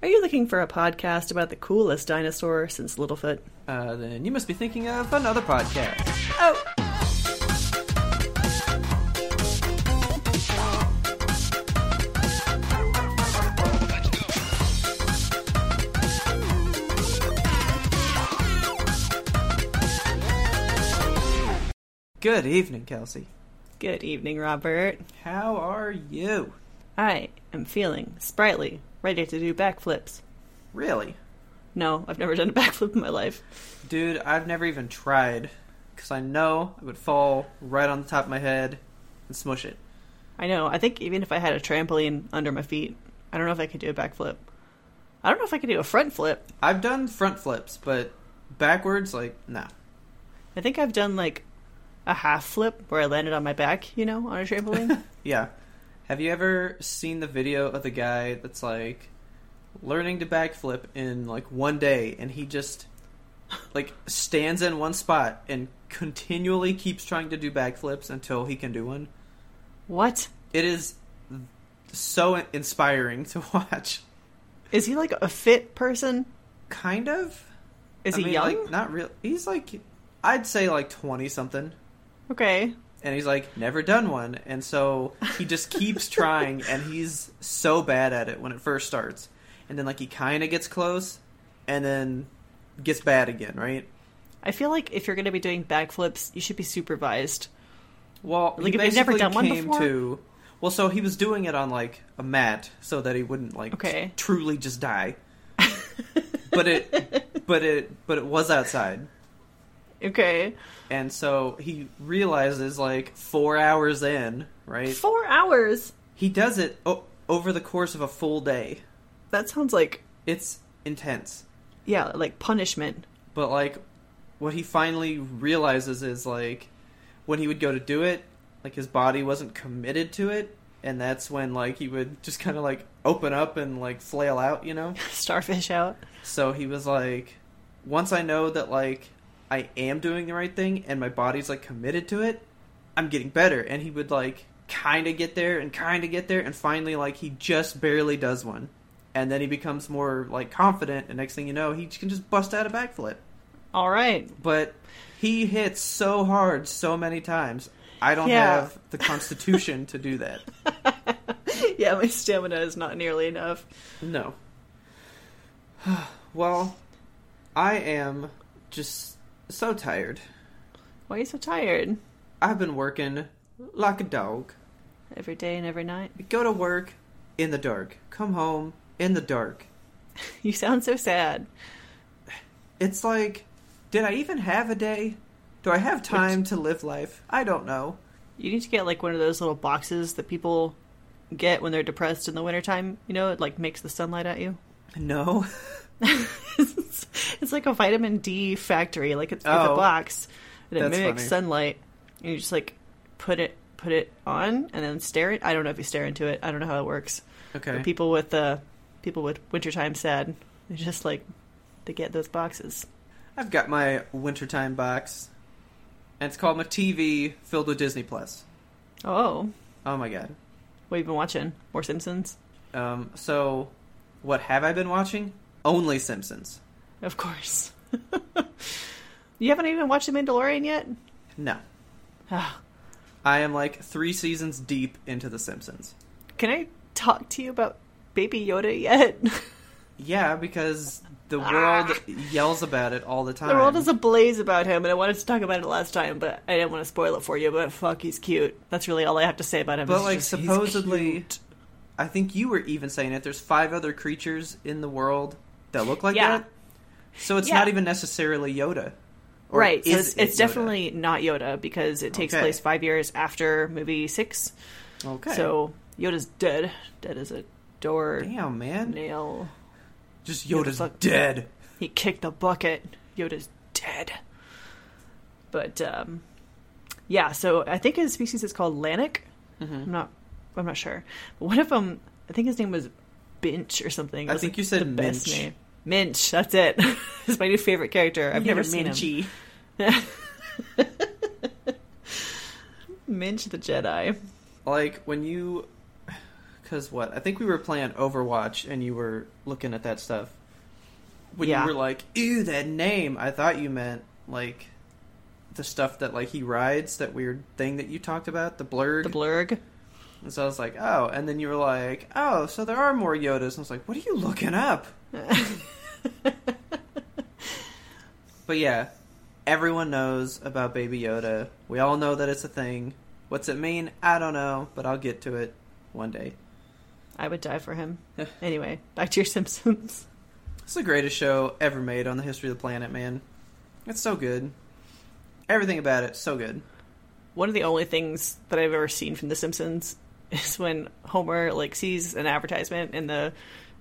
Are you looking for a podcast about the coolest dinosaur since Littlefoot? Uh, then you must be thinking of another podcast. Oh! Good evening, Kelsey. Good evening, Robert. How are you? I am feeling sprightly, ready to do backflips. Really? No, I've never done a backflip in my life. Dude, I've never even tried. Because I know I would fall right on the top of my head and smush it. I know. I think even if I had a trampoline under my feet, I don't know if I could do a backflip. I don't know if I could do a front flip. I've done front flips, but backwards, like, no. I think I've done like a half flip where I landed on my back, you know, on a trampoline. Yeah. Have you ever seen the video of the guy that's like learning to backflip in like one day and he just like stands in one spot and continually keeps trying to do backflips until he can do one? what? It is so inspiring to watch. Is he like a fit person? Kind of. Is I he mean, young? Like, not real. He's like, I'd say like twenty something. okay. And he's like never done one and so he just keeps trying and he's so bad at it when it first starts and then like he kind of gets close and then gets bad again right I feel like if you're going to be doing backflips, you should be supervised. well Like, if you've never done one before? to well so he was doing it on like a mat so that he wouldn't like Okay. truly just die but it but it but it was outside Okay. and so he realizes like four hours in right Four hours. he does it o- over the course of a full day That sounds like, It's intense. yeah, like punishment. But like what he finally realizes is like when he would go to do it, like his body wasn't committed to it and that's when like he would just kind of like open up and like flail out, you know? Starfish out. So he was like once I know that like I am doing the right thing and my body's like committed to it, I'm getting better and he would like kind of get there and kind of get there and finally like he just barely does one. And then he becomes more like confident and next thing you know, he can just bust out a backflip. All right. But he hits so hard so many times. I don't Yeah. have the constitution to do that. yeah, my stamina is not nearly enough. No. well, I am just so tired. Why are you so tired? I've been working like a dog. Every day and every night. Go to work in the dark, come home in the dark. You sound so sad. It's like, did I even have a day? Do I have time to live life? I don't know. You need to get like one of those little boxes that people get when they're depressed in the wintertime. You know, it like makes the sunlight at you. No. it's, it's like a vitamin D factory. Like it's, it's a Oh. box and it mimics funny. sunlight. And you just like put it put it on and then stare it. I don't know if you stare into it. I don't know how it works. Okay. But people with uh people with wintertime sad, they just like they get those boxes. I've got my wintertime box. And it's called my TV filled with Disney Plus. Oh, Oh my god. what have you been watching? More Simpsons, Um, so, what have I been watching? Only Simpsons. of course. you haven't even watched The Mandalorian yet. No. Ah. I am like three seasons deep into The Simpsons. Can I talk to you about Baby Yoda yet? Yeah, because the world yells about it all the time. the world is ablaze about him, and I wanted to talk about it last time, but I didn't want to spoil it for you. But fuck, he's cute. That's really all I have to say about him. But like just, supposedly. I think you were even saying it. There's five other creatures in the world that look like Yeah. that. So it's Yeah. not even necessarily Yoda. Or right. So it's, it it's Yoda? definitely not Yoda because it takes Okay. place five years after movie six. okay. So Yoda's dead. Dead as a door damn man, nail. Just Yoda's fuck- dead. He kicked the bucket. Yoda's dead. But um, yeah, so I think his species is called Lanik. Mm-hmm. I'm not. I'm not sure. But one of them, I think his name was Binch or something. I think like, you said the best Minch. name. Minch. That's it. it's my new favorite character. I've never seen him. Minch the Jedi. Like when you, because what? I think we were playing Overwatch and you were looking at that stuff. When Yeah. you were like, "Ew, that name," I thought you meant like the stuff that like he rides, that weird thing that you talked about, the blurrg. The blurrg. And so I was like, "Oh," and then you were like, "Oh, so there are more Yodas." And I was like, "What are you looking up?" But yeah, everyone knows about Baby Yoda. We all know that it's a thing. What's it mean? I don't know, but I'll get to it one day. I would die for him. anyway, back to your Simpsons. It's the greatest show ever made on the history of the planet, man. It's so good. Everything about it, so good. One of the only things that I've ever seen from The Simpsons is when Homer like sees an advertisement in the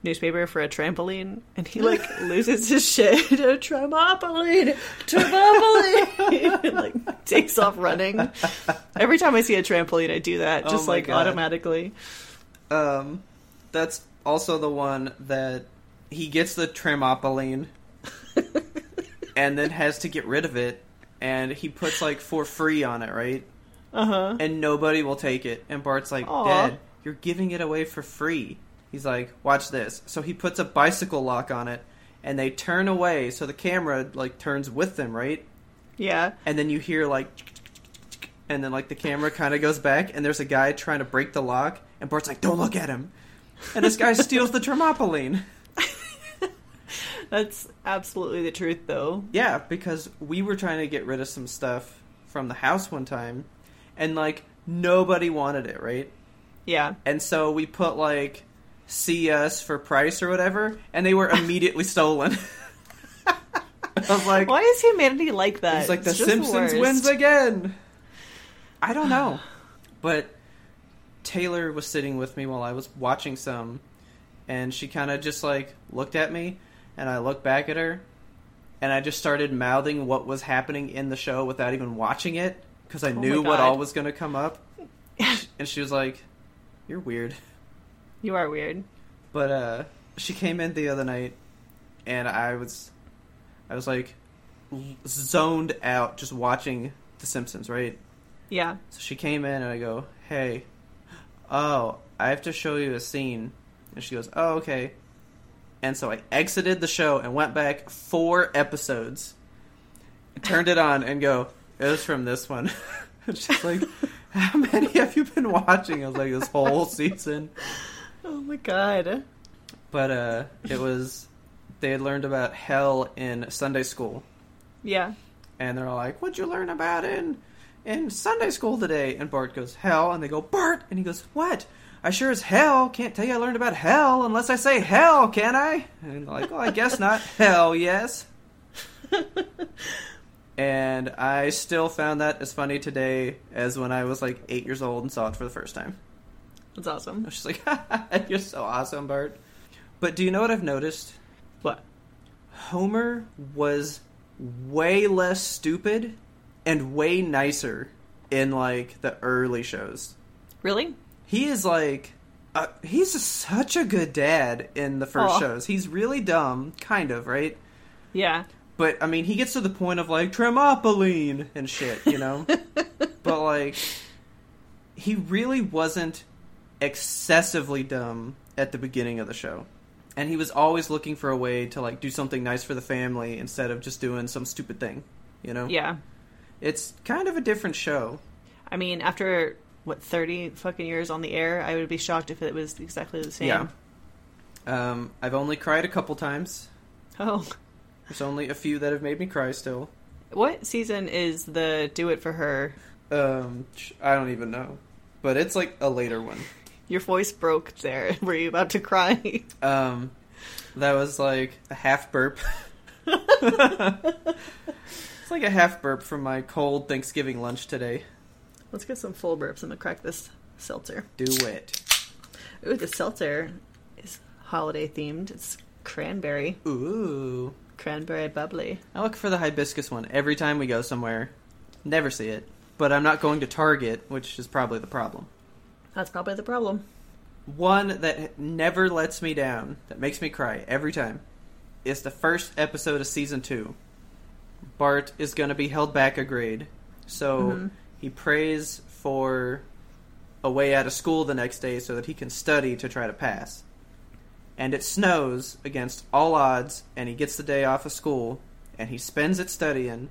newspaper for a trampoline, and he like loses his shit. a trampoline, trampoline, like takes off running. Every time I see a trampoline, I do that Oh just my like God. automatically. Um, that's also the one that he gets the trampoline and then has to get rid of it, and he puts like for free on it, right? Uh huh. and nobody will take it. And Bart's like, Aw. Dad, you're giving it away for free. He's like, watch this. So he puts a bicycle lock on it, and they turn away, so the camera like turns with them, right? Yeah. And then you hear like, and then like the camera kind of goes back, and there's a guy trying to break the lock, and Bart's like, don't look at him. And this guy steals the trampoline. That's absolutely the truth, though. Yeah, because we were trying to get rid of some stuff from the house one time, and like nobody wanted it, right? Yeah. And so we put like CS for price or whatever, and they were immediately stolen. I was like, Why is humanity like that? it's like the It's just Simpsons worst. wins again. I don't know, but Taylor was sitting with me while I was watching some, and she kind of just like looked at me, and I looked back at her, and I just started mouthing what was happening in the show without even watching it because I Oh knew what all was going to come up. and she was like, "You're weird." You are weird. But uh she came in the other night and I was I was like zoned out just watching The Simpsons, right? Yeah. So she came in and I go, "Hey, oh, I have to show you a scene." And she goes, "Oh, okay." And so I exited the show and went back four episodes, turned it on, and go, "It was from this one." she's like, "How many have you been watching?" I was like, "This whole season." Oh my god. But uh, it was they had learned about hell in Sunday school, Yeah. and they're like, "What'd you learn about in in Sunday school today?" And Bart goes, "Hell," and they go, "Bart," and he goes, "What?" I sure as hell can't tell you I learned about hell unless I say hell, can I? And they're like, well, I guess not. hell, yes. and I still found that as funny today as when I was like eight years old and saw it for the first time. That's I awesome. was just like, "You're so awesome, Bart." But do you know what I've noticed? What? Homer was way less stupid and way nicer in like the early shows. Really? He is like uh, he's such a good dad in the first Aw. shows. He's really dumb, kind of, right? Yeah. But I mean, he gets to the point of like trambopoline and shit, you know. but like, he really wasn't excessively dumb at the beginning of the show, and he was always looking for a way to like do something nice for the family instead of just doing some stupid thing, you know. Yeah. It's kind of a different show. I mean, after what thirty fucking years on the air, I would be shocked if it was exactly the same. Yeah. Um, I've only cried a couple times. Oh. There's only a few that have made me cry still. What season is the Do It for Her? Um, I don't even know, but it's like a later one. Your voice broke there. Were you about to cry? Um, that was like a half burp. it's like a half burp from my cold Thanksgiving lunch today. Let's get some full burps. I'm gonna crack this seltzer. Do it. Ooh, the seltzer is holiday themed. It's Cranberry. Ooh. Cranberry bubbly. I look for the hibiscus one every time we go somewhere. Never see it. But I'm not going to Target, which is probably the problem. That's probably the problem. One that never lets me down, that makes me cry every time, is the first episode of season two. Bart is going to be held back a grade. So Mhm. he prays for a way out of school the next day so that he can study to try to pass. And it snows against all odds, and he gets the day off of school, and he spends it studying,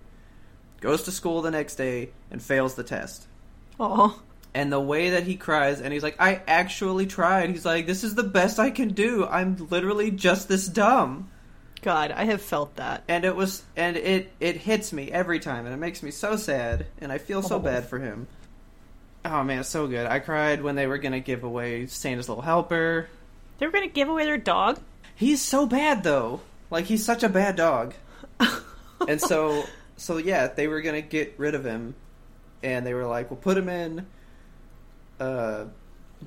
goes to school the next day, and fails the test. Oh, and the way that he cries and he's like i actually tried. He's like this is the best i can do. I'm literally just this dumb. God, I have felt that. and it was and it it hits me every time and it makes me so sad and i feel so Oh. bad for him. Oh man it's so good. I cried when they were gonna give away santa's little helper They were going to give away their dog? he's so bad though. Like he's such a bad dog. And so so yeah they were gonna get rid of him. And they were like we'll put him in uh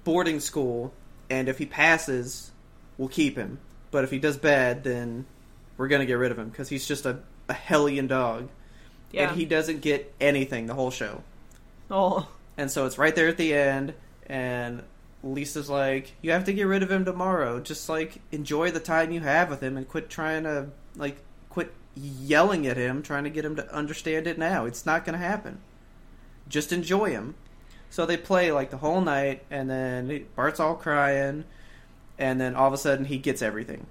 boarding school. And if he passes we'll keep him. But if he does bad then we're gonna get rid of him because he's just a, a hellion dog. Yeah. and he doesn't get anything the whole show. Oh, and so it's right there at the end, and Lisa's like, "You have to get rid of him tomorrow. Just like enjoy the time you have with him, and quit trying to like quit yelling at him, trying to get him to understand it now. It's not going to happen. Just enjoy him." So they play like the whole night, and then Bart's all crying, and then all of a sudden he gets everything.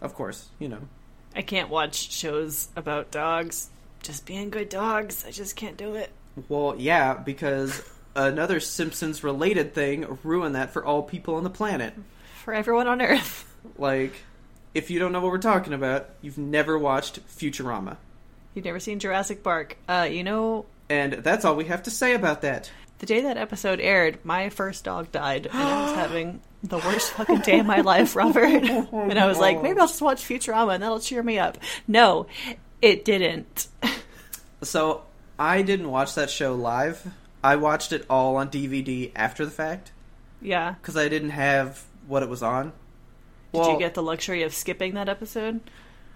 Of course, you know. I can't watch shows about dogs. Just being good dogs. I just can't do it. Well, yeah, because another Simpsons related thing ruined that for all people on the planet. For everyone on Earth. Like, if you don't know what we're talking about, you've never watched Futurama. You've never seen Jurassic Park. Uh, you know, And that's all we have to say about that. the day that episode aired, my first dog died, and I was having the worst fucking day of my life, Robert. and I was like, maybe I'll just watch Futurama and that'll cheer me up. No, it didn't. So, I didn't watch that show live. I watched it all on DVD after the fact yeah. because I didn't have what it was on. Did you get the luxury of skipping that episode?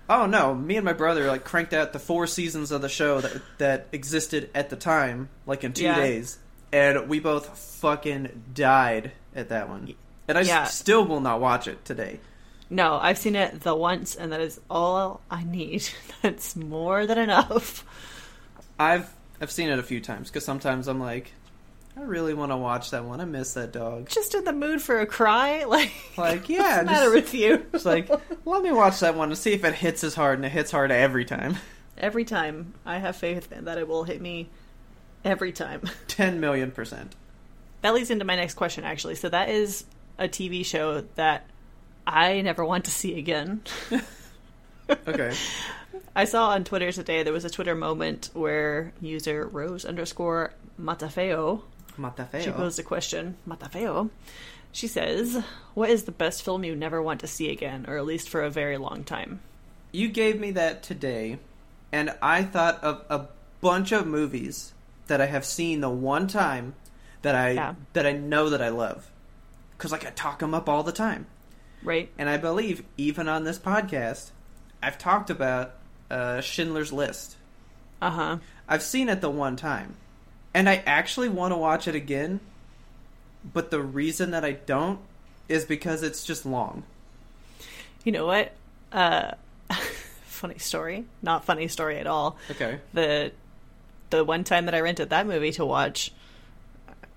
Oh no, me and my brother like cranked out the four seasons of the show that that existed at the time, like in two Yeah. days, and we both fucking died at that one. And I Yeah. still will not watch it today. No, I've seen it the once, and that is all I need. That's more than enough. I've I've seen it a few times because sometimes I'm like, I really want to watch that one. I miss that dog. Just in the mood for a cry? Like, Like, yeah, what's the matter with you? It's like, let me watch that one and see if it hits as hard, and it hits hard every time. Every time, I have faith that it will hit me every time. Ten million percent. That leads into my next question, actually. So that is a TV show that I never want to see again. Okay. I saw on Twitter today there was a Twitter moment where user Rose underscore Matafeo Matafeo. she posed a question. Matafeo. She says, "What is the best film you never want to see again, or at least for a very long time?" You gave me that today, and I thought of a bunch of movies that I have seen the one time that I Yeah. that I know that I love, because like I talk them up all the time, Right? and I believe even on this podcast, I've talked about uh, Schindler's List. Uh huh. I've seen it the one time, and I actually want to watch it again, but the reason that I don't is because it's just long. You know what? Uh, funny story. Not funny story at all. Okay. the the one time that I rented that movie to watch,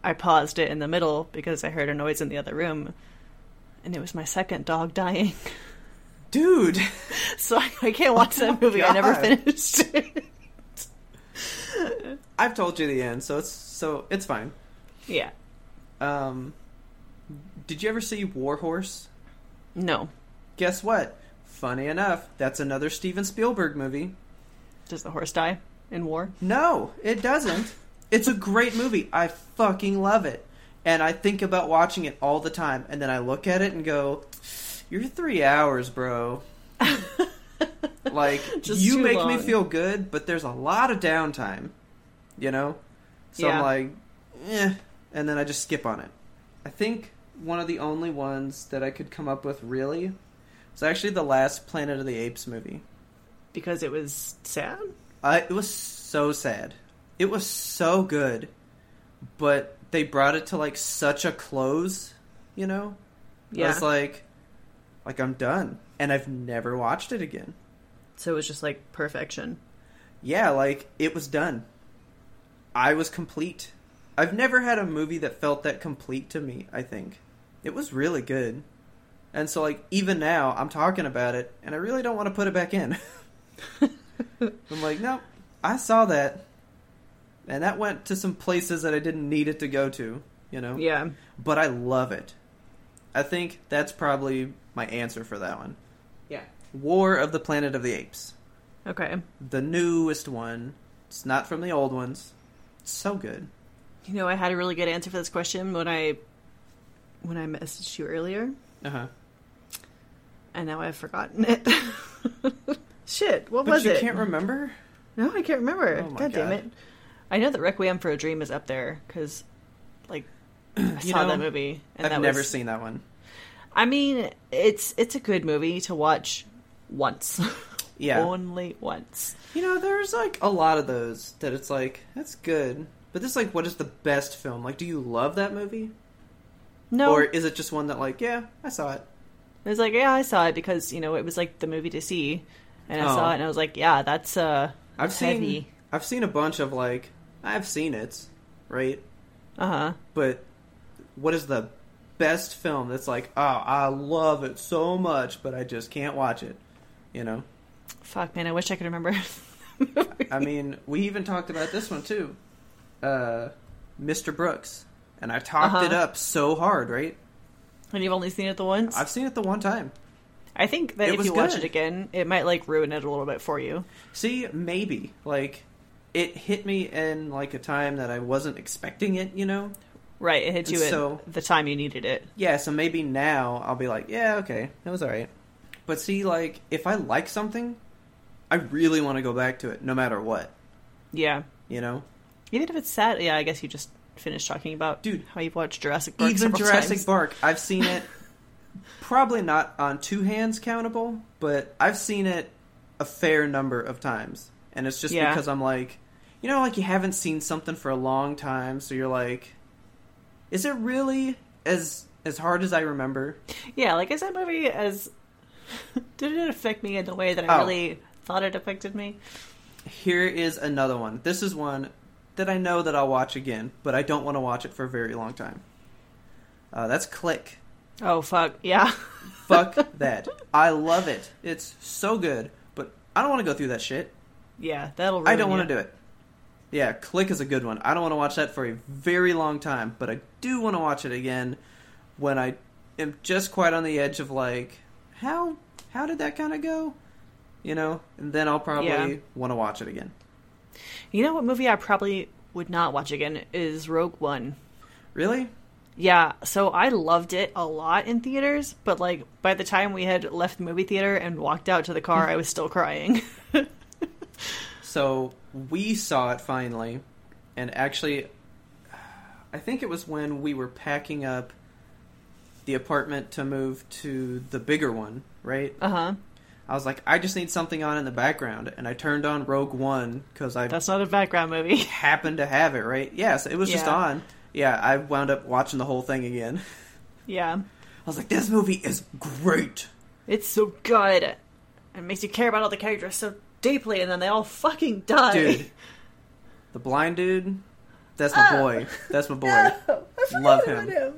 I paused it in the middle because I heard a noise in the other room, and it was my second dog dying. Dude. So I, I can't watch Oh that movie. I never finished it. I've told you the end, so it's so it's fine. yeah. Um, did you ever see War Horse? No. Guess what? Funny enough, that's another Steven Spielberg movie. Does the horse die in war? No, it doesn't. it's a great movie. I fucking love it. And I think about watching it all the time, and then I look at it and go, You're three hours, bro. like, Just you make me feel good, but there's a lot of downtime, you know? So Yeah. I'm like, eh, and then I just skip on it. I think one of the only ones that I could come up with really It's actually the last Planet of the Apes movie. Because it was sad? Uh, it was so sad. It was so good, but they brought it to like such a close. You know, I Yeah. was like, like I'm done, and I've never watched it again. so it was just like perfection. Yeah, like it was done. I was complete. I've never had a movie that felt that complete to me, I think. It was really good. And so like even now I'm talking about it and I really don't want to put it back in. I'm like, "No, I saw that." And that went to some places that I didn't need it to go to, you know? Yeah. But I love it. I think that's probably my answer for that one. Yeah. War of the Planet of the Apes Okay. the newest one. It's not from the old ones. It's so good. You know, I had a really good answer for this question when I when I messaged you earlier, Uh huh. and now I've forgotten it. Shit, what But was you it? You can't remember. no, I can't remember. Oh my god, damn it! I know that Requiem for a Dream is up there because, like, I You saw know, that movie, and I've that never was, seen that one. I mean, it's it's a good movie to watch once. Yeah. only once. You know, there's like a lot of those that it's like that's good, but this like what is the best film? Like, do you love that movie, No, or is it just one that like yeah, I saw it. It was like, yeah, I saw it because you know it was like the movie to see, and I Oh. saw it and I was like, yeah, that's uh, I've seen. I've seen a bunch of like I've seen it, right? Uh huh. But what is the best film that's like oh I love it so much, but I just can't watch it, you know? Fuck, man, I wish I could remember. I mean, we even talked about this one too. Uh, Mr. Brooks. And I talked Uh-huh. it up so hard, right? and you've only seen it the once. I've seen it the one time. I think that It if you watch it again, it might like ruin it a little bit for you. See, maybe. Like, it hit me in, like, a time that I wasn't expecting it, you know? Right, it hit you And so- at the time you needed it. Yeah, so maybe now I'll be like, yeah, okay, that was alright. But see, like, if I like something, I really want to go back to it, no matter what, Yeah, you know? even if it's sad. Yeah, I guess you just finished talking about Dude, how you've watched Jurassic Park. Even Jurassic times. Park, I've seen it probably not on two hands countable, but I've seen it a fair number of times. And it's just Yeah. because I'm like, you know, like you haven't seen something for a long time, so you're like, is it really as as hard as I remember? Yeah, like is that movie as did it affect me in the way that I Oh. really thought it affected me? Here is another one. This is one that I know that I'll watch again, but I don't want to watch it for a very long time. Uh, that's Click. Oh fuck, yeah. Fuck that. I love it. It's so good, but I don't want to go through that shit. yeah, that'll. Ruin I don't want to do it. Yeah, Click is a good one. I don't want to watch that for a very long time, but I do want to watch it again when I am just quite on the edge of like, how how did that kind of go? You know, and then I'll probably Yeah. want to watch it again. You know what movie I probably would not watch again is Rogue One. Really? Yeah, so I loved it a lot in theaters, but like by the time we had left the movie theater and walked out to the car, I was still crying. So we saw it finally, and actually, I think it was when we were packing up the apartment to move to the bigger one, right? Uh huh. I was like, I just need something on in the background, and I turned on Rogue One because I That's not a background movie. happened to have it, right? Yes, it was just on. Yeah, I wound up watching the whole thing again. yeah, I was like, this movie is great. it's so good. It makes you care about all the characters so deeply, and then they all fucking die. Dude, the blind dude, that's my Oh. boy. That's my boy. I forgot Love about him.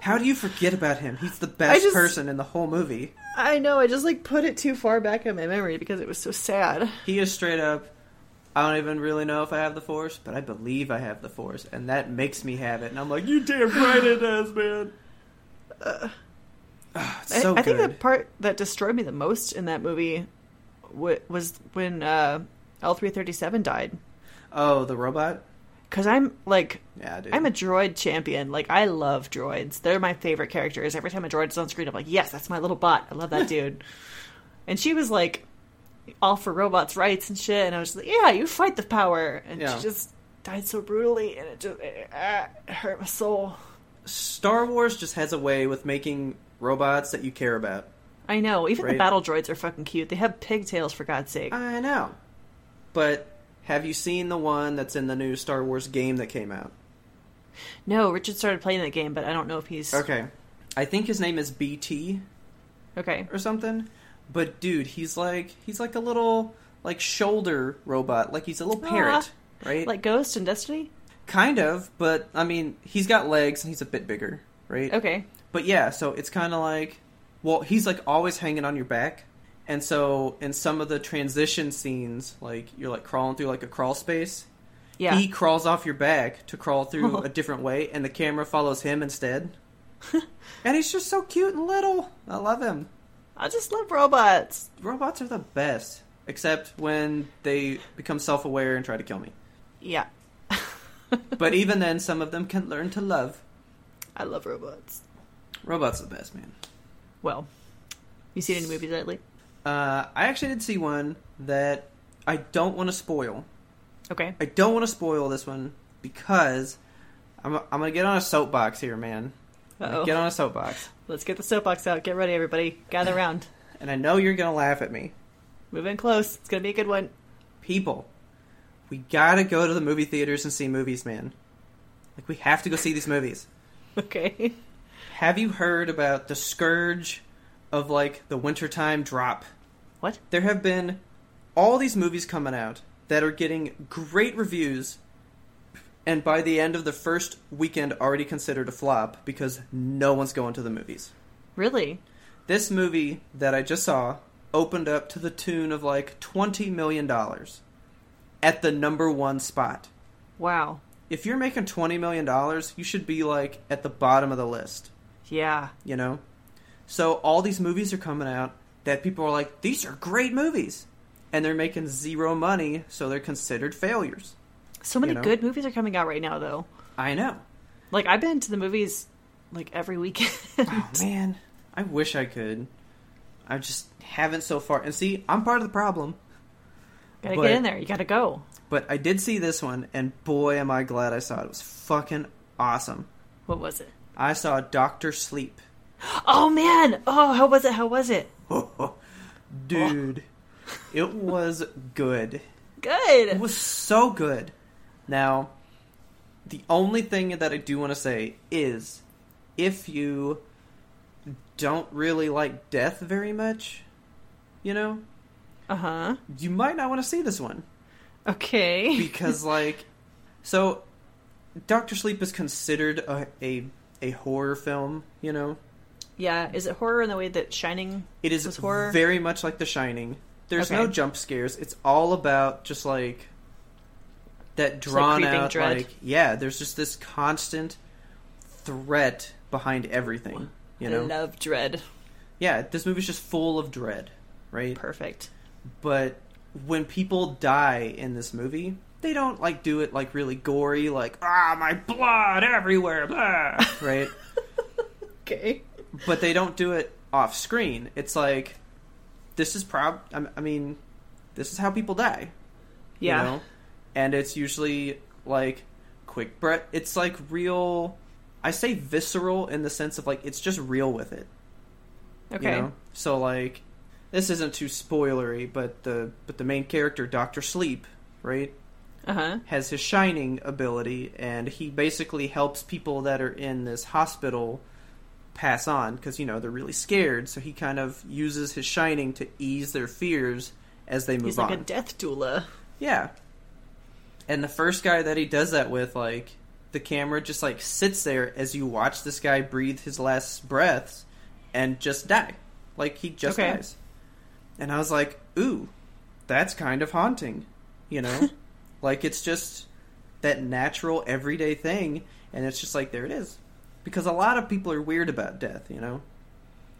How do you forget about him? He's the best just- person in the whole movie. I know. I just like put it too far back in my memory because it was so sad. He is straight up. I don't even really know if I have the force, but I believe I have the force, and that makes me have it. And I'm like, you damn right it does, man. Ah, it's I- so I, think the part that destroyed me the most in that movie w- was when uh, L three thirty seven died. Oh, the robot. Because I'm like, Yeah, dude. I'm a droid champion. Like, I love droids. They're my favorite characters. Every time a droid is on screen, I'm like, yes, that's my little bot. I love that dude. and she was like, all for robots' rights and shit. And I was like, yeah, you fight the power. And Yeah. she just died so brutally, and it just it, it hurt my soul. Star Wars just has a way with making robots that you care about. I know. Even the battle droids are fucking cute. They have pigtails for God's sake. I know. But have you seen the one that's in the new Star Wars game that came out? no, Richard started playing that game, but I don't know if he's Okay. I think his name is BT okay. or something. But dude, he's like he's like a little like shoulder robot, like he's a little parrot, right? Like Ghost and Destiny. kind of, but I mean, he's got legs and he's a bit bigger, right? Okay. But yeah, so it's kind of like, well, he's like always hanging on your back, and so in some of the transition scenes, like you're like crawling through like a crawl space, Yeah. he crawls off your back to crawl through a different way, and the camera follows him instead. and he's just so cute and little. I love him. I just love robots. Robots are the best, except when they become self-aware and try to kill me. Yeah. But even then, some of them can learn to love. I love robots. Robots are the best, man. Well, you seen any movies lately? Uh, I actually did see one that I don't want to spoil. Okay. I don't want to spoil this one because I'm, I'm going to get on a soapbox here, man. Get on a soapbox. Let's get the soapbox out. Get ready, everybody. Gather around. And I know you're going to laugh at me. Move in close. It's gonna be a good one. People, we got to go to the movie theaters and see movies, man. Like, we have to go see these movies. Okay. Have you heard about the scourge of, like, the wintertime drop? What? there have been all these movies coming out that are getting great reviews and by the end of the first weekend already considered a flop because no one's going to the movies. Really? This movie that I just saw opened up to the tune of like 20 million dollars at the number 1 spot. Wow. If you're making 20 million dollars, you should be like at the bottom of the list Yeah. you know? So all these movies are coming out that people are like, these are great movies. And they're making zero money, so they're considered failures. So many You know? good movies are coming out right now, though. I know. Like I've been to the movies like every weekend. Oh man, I wish I could. I just haven't so far. And see, I'm part of the problem. gotta But- get in there. You gotta go. But I did see this one, and boy, am I glad I saw it. It was fucking awesome. What was it? I saw Doctor Sleep. Oh man! Oh, how was it? How was it? Dude, it was good. Good. It was so good. Now, the only thing that I do want to say is if you don't really like death very much, you know, Uh huh. you might not want to see this one Okay. because like so Doctor Sleep is considered a, a a horror film, you know. yeah. Is it horror in the way that Shining? It is horror? very much like The Shining. There's no jump scares. It's all about just like that drawn creeping out dread. like yeah, there's just this constant threat behind everything, you I know. love Dread. Yeah, this movie's just full of dread, right? Perfect. But when people die in this movie, they don't like do it like really gory like ah my blood everywhere, blah, right? Okay. but they don't do it off screen. It's like this is prob. I I mean, this is how people die. you Yeah. know? and it's usually like quick breath. It's like real. I say visceral in the sense of like it's just real with it. Okay. You know? So like, this isn't too spoilery, but the but the main character, Doctor Sleep, right, Uh huh. has his shining ability, and he basically helps people that are in this hospital pass on because you know they're really scared. So he kind of uses his shining to ease their fears as they move He's on. like a death doula. Yeah. And the first guy that he does that with, like, the camera just like sits there as you watch this guy breathe his last breaths and just die. Like he just Okay. dies. And I was like, ooh, that's kind of haunting. You know? like it's just that natural everyday thing and it's just like there it is. Because a lot of people are weird about death, you know?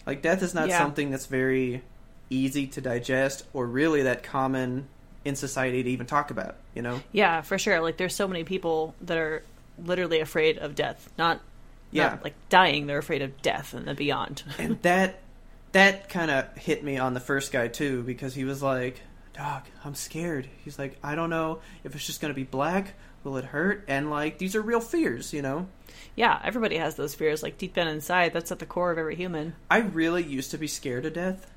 Like death is not Yeah. something that's very easy to digest or really that common in society to even talk about, you know? Yeah, for sure. Like there's so many people that are literally afraid of death. Not Yeah. not like dying, they're afraid of death and the beyond. and that that kind of hit me on the first guy too because he was like, "Dog, I'm scared." He's like, "I don't know if it's just going to be black Will it hurt? And like these are real fears, you know. Yeah, everybody has those fears. Like deep down inside, that's at the core of every human. I really used to be scared to death,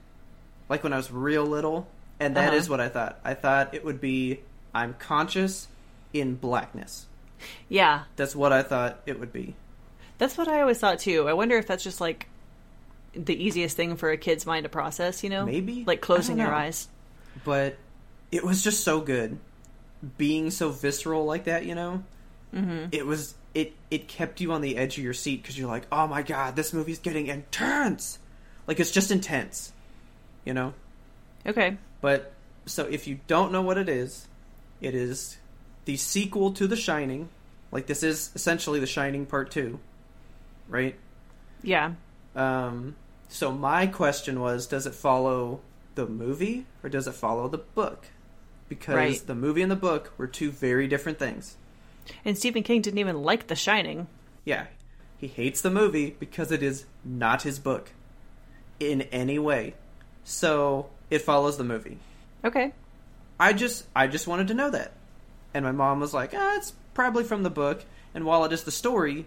like when I was real little, and that is Uh-huh. what I thought. I thought it would be I'm conscious in blackness. Yeah, That's what I thought it would be. that's what I always thought too. I wonder if that's just like the easiest thing for a kid's mind to process. You know, Maybe. like closing your eyes. But it was just so good, being so visceral like that. You know, mm-hmm. it was it it kept you on the edge of your seat because you're like, oh my god, this movie's getting intense. Like it's just intense, you know. Okay. But so if you don't know what it is, it is the sequel to The Shining. Like this is essentially The Shining Part 2, right? Yeah. Um so my question was does it follow the movie or does it follow the book? Because Right. the movie and the book were two very different things. And Stephen King didn't even like The Shining. Yeah. He hates the movie because it is not his book in any way. So it follows the movie. Okay. I just I just wanted to know that. And my mom was like, ah, it's probably from the book. And while it is the story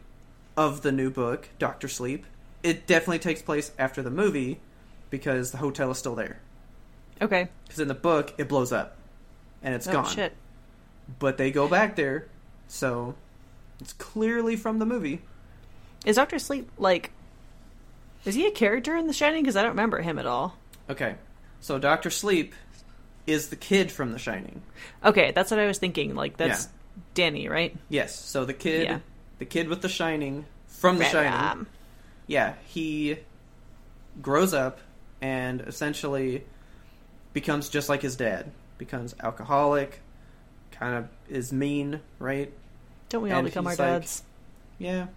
of the new book, Doctor Sleep, it definitely takes place after the movie because the hotel is still there. Okay. Because in the book, it blows up and it's oh gone. shit. But they go back there, so it's clearly from the movie. Is Doctor Sleep like? Is he a character in The Shining? Because I don't remember him at all. Okay, so Doctor Sleep is the kid from The Shining. Okay, that's what I was thinking. Like that's Yeah. Danny, right? Yes, so the kid, Yeah. the kid with The Shining from The Shining. Um, yeah, he grows up and essentially becomes just like his dad. Becomes alcoholic, kind of is mean, right? Don't we all And become our like- dads? Yeah.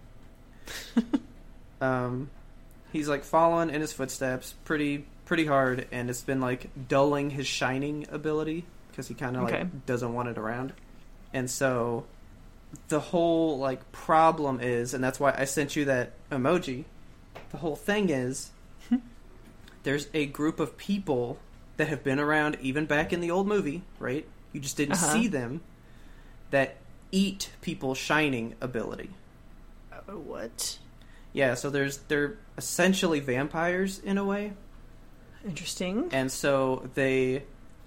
um, he's like following in his footsteps pretty pretty hard, and it's been like dulling his shining ability because he kind of Okay. like doesn't want it around, and so the whole like problem is, and that's why I sent you that emoji. The whole thing is there's a group of people that have been around even back in the old movie, right? You just didn't Uh-huh. see them that eat people's shining ability. Oh, what? Yeah, so there's they're essentially vampires in a way, Interesting. and so they.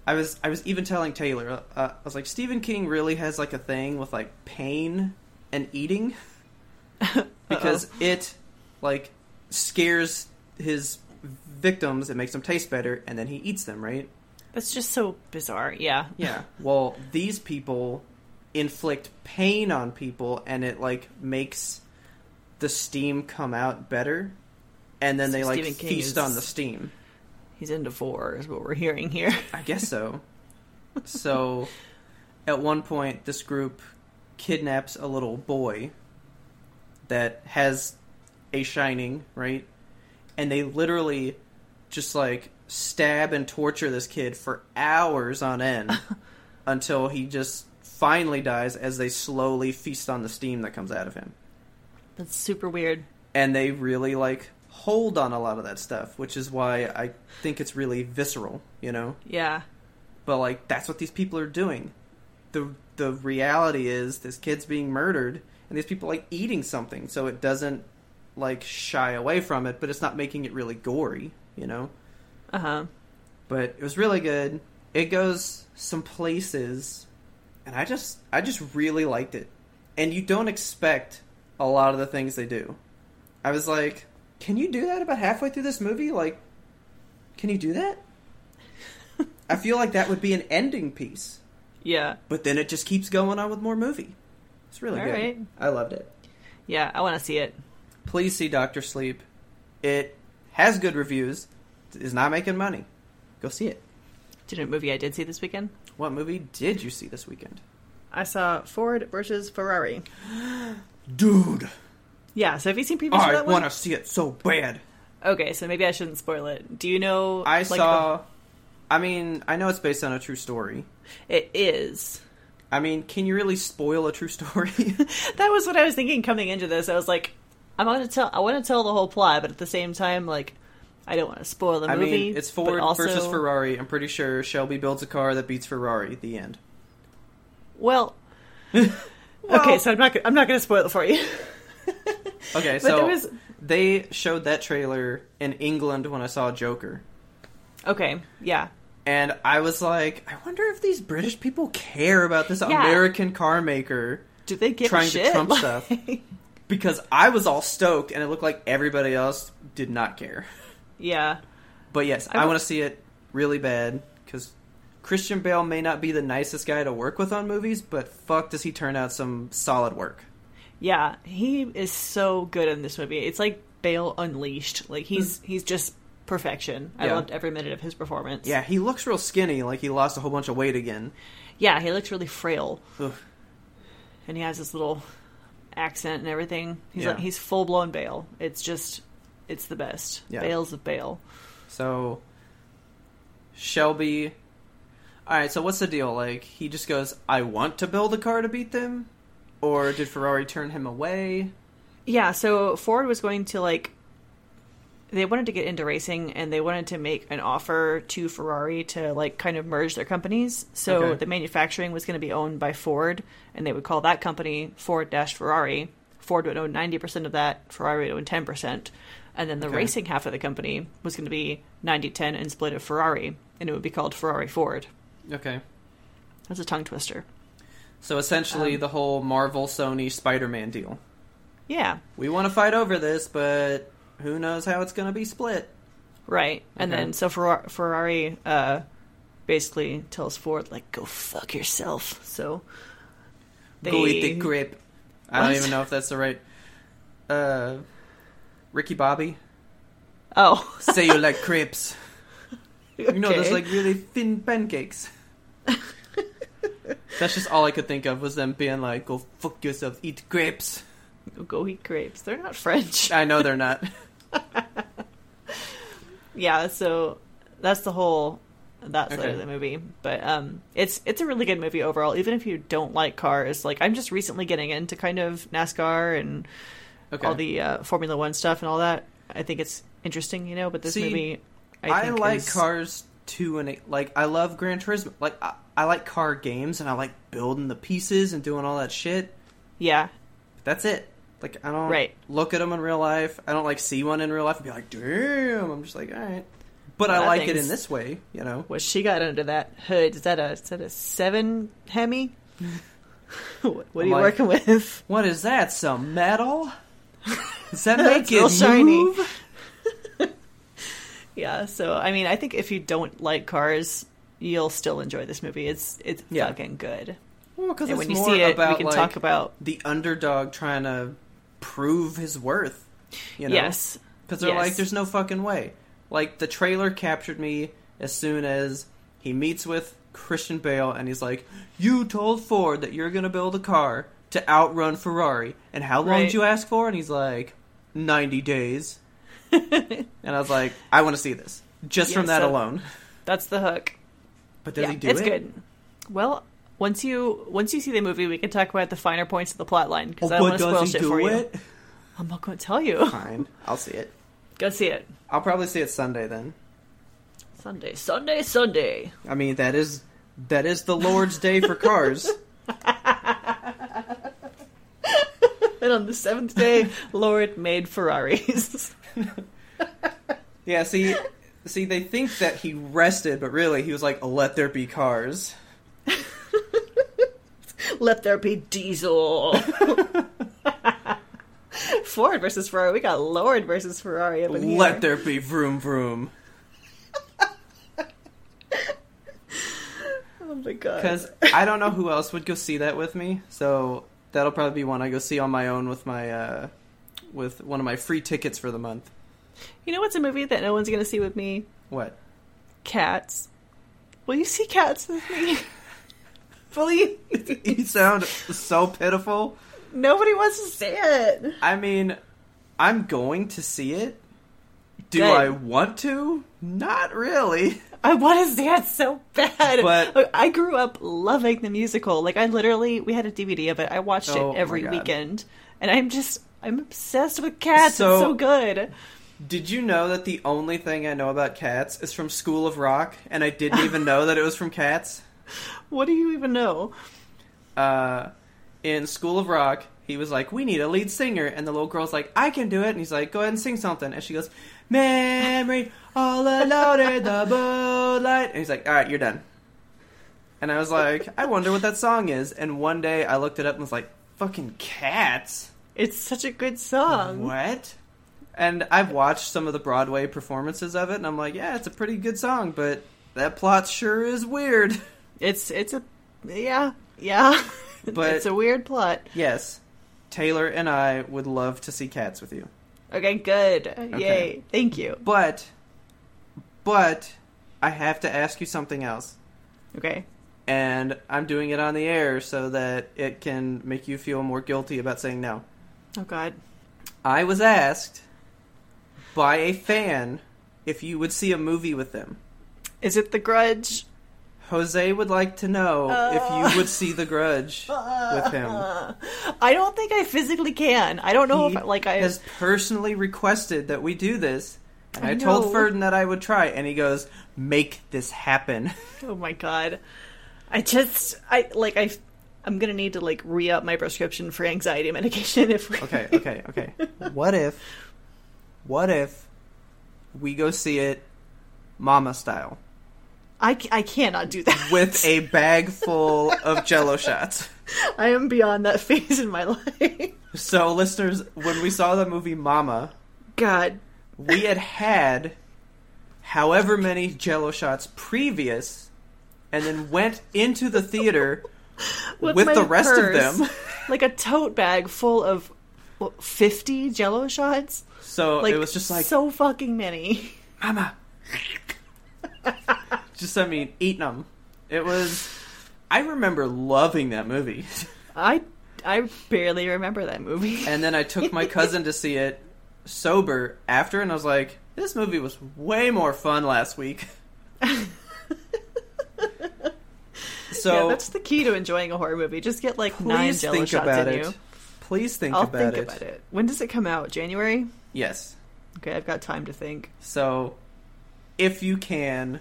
I was I was even telling Taylor, uh, I was like Stephen King really has like a thing with like pain and eating because it like scares his victims, it makes them taste better, and then he eats them, right? That's just so bizarre. Yeah. Yeah. Well, these people inflict pain on people, and it like makes the steam come out better, and then So they like feast is- on the steam. He's into four, is what we're hearing here. I guess so. so, at one point, this group kidnaps a little boy that has a shining, right? And they literally just like stab and torture this kid for hours on end until he just finally dies as they slowly feast on the steam that comes out of him. That's super weird. And they really like hold on a lot of that stuff, which is why I think it's really visceral, you know? Yeah. but like that's what these people are doing the the reality is this kid's being murdered and these people like eating something so it doesn't like shy away from it but it's not making it really gory you know Uh huh. but it was really good it goes some places and i just i just really liked it and you don't expect a lot of the things they do i was like can you do that about halfway through this movie like can you do that i feel like that would be an ending piece Yeah. but then it just keeps going on with more movie it's really All good right. i loved it Yeah. I want to see it. Please see doctor sleep it has good reviews is not making money go see it Do you know movie I did see this weekend? what movie did you see this weekend I saw Ford versus Ferrari. dude Yeah. So have you seen previews for i want to see it so bad Okay, so maybe I shouldn't spoil it. Do you know? i like, saw i mean i know it's based on a true story it is. i mean can you really spoil a true story That was what I was thinking coming into this. I was like, I'm going to tell. I want to tell the whole plot, but at the same time, like, I don't want to spoil the i movie. mean it's but ford also, versus ferrari i'm pretty sure shelby builds a car that beats ferrari the end Well, okay, so I'm not. gonna- I'm not going to spoil it for you. Okay, But so there was- they showed that trailer in England when I saw Joker. Okay, yeah, And I was like, I wonder if these British people care about this Yeah. American car maker do they give trying to trump Like- stuff. Because I was all stoked and it looked like everybody else did not care. yeah, But yes, I I, want to see it really bad because Christian Bale may not be the nicest guy to work with on movies, but fuck, does he turn out some solid work? yeah. He is so good in this movie. It's like Bale unleashed. Like he's he's just perfection. I Hmm. Yeah. loved every minute of his performance. Yeah, he looks real skinny, like he lost a whole bunch of weight again. yeah. He looks really frail, Ugh. and he has this little accent and everything. He's Yeah. like he's full blown Bale. It's just it's the best. Yeah. Bales of Bale. So Shelby All right, so what's the deal? Like he just goes, "I want to build a car to beat them?" Or did Ferrari turn him away? Yeah, so Ford was going to like they wanted to get into racing and they wanted to make an offer to Ferrari to like kind of merge their companies. So Okay. the manufacturing was going to be owned by Ford and they would call that company Ford Ferrari. Ford would own 90% of that, Ferrari would own 10%. And then the Okay. racing half of the company was going to be 90-10 and split of Ferrari and it would be called Ferrari Ford. Okay. That's a tongue twister. So essentially Um, the whole Marvel Sony Spider-Man deal. Yeah, We want to fight over this, but who knows how it's going to be split. Right. And Okay. then so Ferrar- Ferrari uh, basically tells Ford like go fuck yourself. So they Go eat the grip. I don't even know if that's the right uh Ricky Bobby. Oh. Say you like crepes. You know those like really thin pancakes. That's just all I could think of was them being like, "Go fuck yourself, eat grapes." go eat grapes. They're not French. I know they're not. yeah, so that's the whole that side Okay. of the movie. But um it's it's a really good movie overall, even if you don't like cars. Like I'm just recently getting into kind of NASCAR and Okay. all the uh, Formula One stuff and all that. I think it's interesting, you know, but this See, movie I, I, like is- cars too, and like I love Gran Turismo. Like I, I like car games, and I like building the pieces and doing all that shit. Yeah. That's it. Like I don't Right. look at them in real life. I don't like see one in real life and be like, "Damn!" I'm just like, all right. But Well, I like it in this way, you know. What she got under that hood? Is that a is that a seven Hemi? what what are you like- working with? What is that? Some metal? Does that make it shiny. move? Yeah, so I mean, I think if you don't like cars, you'll still enjoy this movie. It's it's Yeah. fucking good. Well, because it's when you more see it, about we can like, talk about the underdog trying to prove his worth. You know? yes, Because they're Yes. like, there's no fucking way. Like, the trailer captured me as soon as he meets with Christian Bale and he's like, You told Ford that you're going to build a car to outrun Ferrari. And how long Right. did you ask for? And he's like, 90 days. and I was like, I want to see this. Just Yeah, from that so- alone. that's the hook. But does yeah, he do it's it? good. Well, once you once you see the movie, we can talk about the finer points of the plot line because Oh, I don't want to spoil shit do for you. I'm not going to tell you. Fine. I'll see it. Go see it I'll probably see it Sunday then. Sunday, Sunday, Sunday. I mean, that is that is the Lord's day for cars. And on the seventh day, Lord made Ferraris. Yeah, see, see, they think that he rested, but really he was like, "Let there be cars." Let there be Diesel. Ford versus Ferrari. We got Lord versus Ferrari up in here. Let there be vroom vroom. Oh my god. Because I don't know who else would go see that with me, so that'll probably be one I go see on my own with my uh, with one of my free tickets for the month. you know what's a movie that no one's going to see with me? What? Cats. Will you see Cats with me? Please. you sound so pitiful. Nobody wants to see it. I mean, I'm going to see it. Do Good. I want to? Not really. I want to see it so bad. But- Look, I grew up loving the musical. Like I literally, we had a DVD of it. I watched Oh, it every weekend, and I'm just, I'm obsessed with cats. So- it's so good. Did you know that the only thing I know about cats is from School of Rock, and I didn't even know that it was from Cats? What do you even know? Uh, in School of Rock, he was like, "We need a lead singer," and the little girl's like, "I can do it," and he's like, "Go ahead and sing something," and she goes, "Memory all alone in the moonlight," and he's like, "All right, you're done." And I was like, I wonder what that song is. And one day I looked it up and was like, fucking cats. It's such a good song. What? And I've watched some of the Broadway performances of it, and I'm like, yeah, it's a pretty good song, but that plot sure is weird. It's it's a yeah yeah. But- it's a weird plot. yes, Taylor and I would love to see cats with you. Okay, good. Yay! Thank you. But, but, I have to ask you something else. Okay. And I'm doing it on the air so that it can make you feel more guilty about saying no. Oh God. I was asked by a fan if you would see a movie with them. Is it The Grudge? Jose would like to know if you uh. would see The Grudge with him. I don't think I physically can. I don't know He if like I has personally requested that we do this. And I, I told. Ferdin that I would try, and he goes, "Make this happen." Oh my god. I just I like I I'm gonna need to like re up my prescription for anxiety medication if we... Okay, okay, okay. what if, what if we go see it, Mama style, I, I cannot do that with a bag full of Jello shots? I am beyond that phase in my life. So, listeners, when we saw the movie Mama, God, we had had however many jello shots previous and then went into the theater with, my the rest purse, of them like a tote bag full of what, fifty Jello shots. so Like it was just like so fucking many. mama just i mean eating them it was i remember loving that movie I I barely remember that movie. and then i took my cousin to see it sober after and i was like this movie was way more fun last week so yeah, that's the key to enjoying a horror movie. Just get like nine Jello shots in it. you. Please think I'll about think it. about it. When does it come out? January? Yes. Okay, I've got time to think. So, if you can,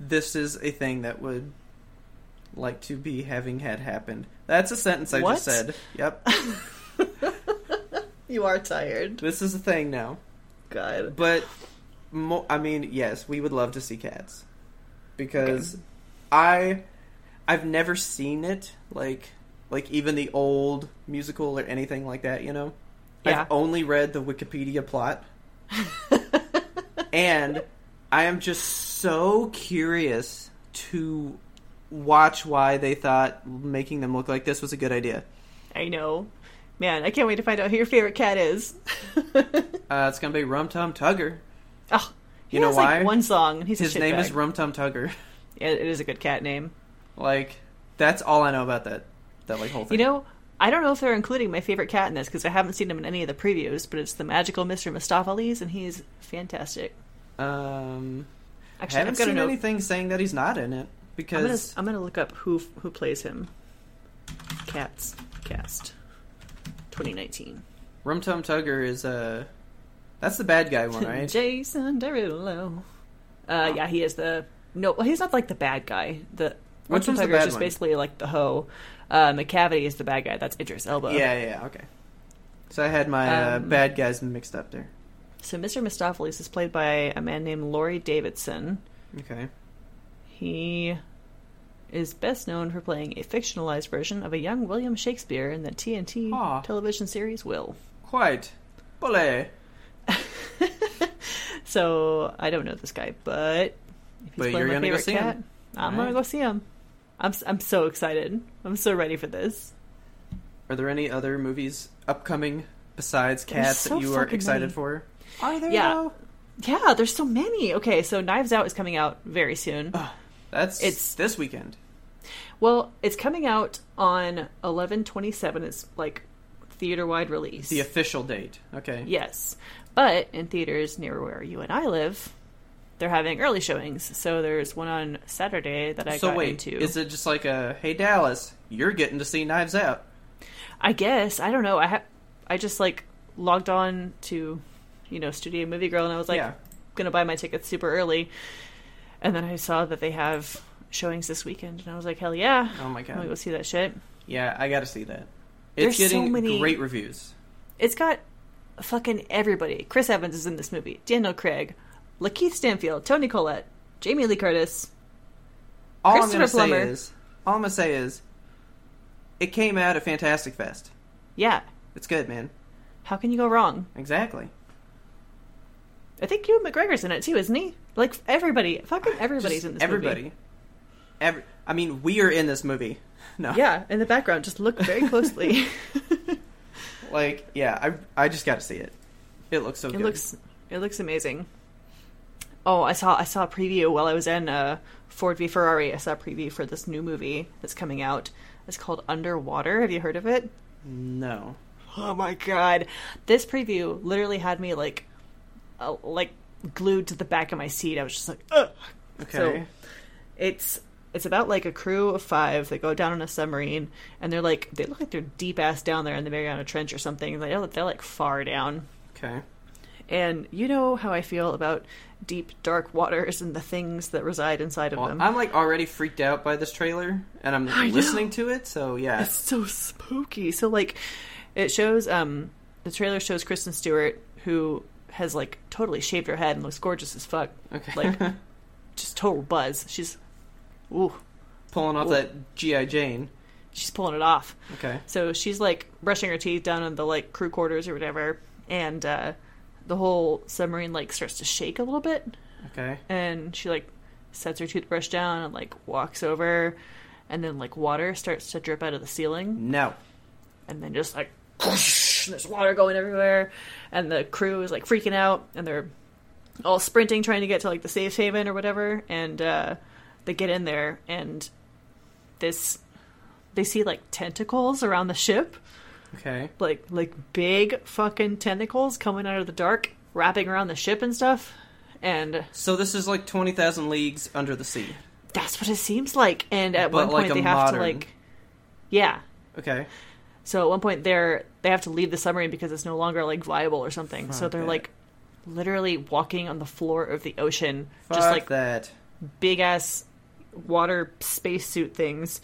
this is a thing that would like to be having had happened. That's a sentence I What? just said. Yep. You are tired. this is a thing now. God. But, mo- I mean, yes, we would love to see cats because I, I've never seen it like, like even the old musical or anything like that. You know, Yeah. I've only read the Wikipedia plot, and I am just so curious to watch why they thought making them look like this was a good idea. I know. Man, I can't wait to find out who your favorite cat is. Uh, it's gonna be Rum Tum Tugger. oh, You know has why? like one song. and He's His name shitbag. is Rum Tum Tugger. Yeah, it is a good cat name. Like that's all I know about that that like whole thing. You know, I don't know if they're including my favorite cat in this because I haven't seen him in any of the previews, but it's the magical Mr. Mistoffelees, and he's fantastic. um, Actually, haven't I'm gonna seen know. anything saying that he's not in it I'm gonna, because I'm gonna look up who who plays him. Cats cast 2019. Rum Tum Tugger is uh that's the bad guy one, right? Jason Derulo. Uh, yeah, he is the no. Well, he's not like the bad guy. The Russell one's the is just one? basically like the hoe. Uh, Macavity is the bad guy. That's Idris Elba. yeah, yeah, okay. So I had my uh, Um, bad guys mixed up there. So Mr. Mistoffelees is played by a man named Laurie Davidson. Okay. He is best known for playing a fictionalized version of a young William Shakespeare in the TNT Ah. television series Will. Quite. Bully. So I don't know this guy, but if he's But playing you're my favorite see him. cat, I'm gonna go see him. I'm I'm so excited. I'm so ready for this. Are there any other movies upcoming besides Cats so that you are excited many. for? Are there? Yeah. though? Yeah, there's so many. Okay, so Knives Out is coming out very soon. That's It's- this weekend. Well, it's coming out on 11/27. It's like theater wide release. The official date. Okay. Yes. But in theaters near where you and I live, they're having early showings. So there's one on Saturday that I so got wait, into. is it just like a hey Dallas, you're getting to see Knives Out? I guess I don't know. I ha- I just like logged on to, you know, Studio Movie Girl, and I was like, Yeah. gonna buy my tickets super early, and then I saw that they have showings this weekend, and I was like, hell yeah, Oh my I'm gonna go see that shit. Yeah, I got to see that. There's It's so getting many- great reviews. It's got fucking everybody. Chris Evans is in this movie. Daniel Craig, Lakeith Stanfield, Toni Collette, Jamie Lee Curtis. All I'm gonna say is, all I'm gonna say is, it came out at Fantastic Fest. Yeah, It's good, man. how can you go wrong? Exactly. I think Ewan McGregor's in it too, isn't he? Like everybody, fucking everybody's Just in this everybody. movie. Every, I mean, we are in this movie. No, Yeah, in the background, just look very closely. like yeah, I I just got to see it. It looks so It good. looks it looks amazing. Oh, I saw I saw a preview while I was in uh, Ford v Ferrari. I saw a preview for this new movie that's coming out. It's called Underwater. Have you heard of it? no. Oh my god! This preview literally had me like, uh, like glued to the back of my seat. I was just like, ugh. Okay. So it's it's about like a crew of five that go down on a submarine, and they're like they look like they're deep ass down there in the Mariana Trench or something. They're, they're like far down. okay. And you know how I feel about deep, dark waters and the things that reside inside of Well, them. I'm like already freaked out by this trailer, and I'm I know. listening to it. So yeah. It's so spooky. So like, it shows um the trailer shows Kristen Stewart who has like totally shaved her head and looks gorgeous as fuck. Okay. Like, just total buzz. She's, ooh, Pulling off Ooh. that GI Jane. she's pulling it off. Okay. So she's like brushing her teeth down in the like crew quarters or whatever, and uh, the whole submarine like starts to shake a little bit. Okay. and she like sets her toothbrush down and like walks over and then like water starts to drip out of the ceiling No. and then just like whoosh, and there's water going everywhere and the crew is like freaking out and they're all sprinting trying to get to like the safe haven or whatever and uh they get in there and this they see like tentacles around the ship Okay. like like big fucking tentacles coming out of the dark wrapping around the ship and stuff and So this is like twenty thousand leagues under the sea. That's what it seems like. And at But one like point they have modern- to like Yeah. Okay. So at one point they're they have to leave the submarine because it's no longer like viable or something. so they're that. like literally walking on the floor of the ocean, Fuck just like that. big ass water spacesuit things.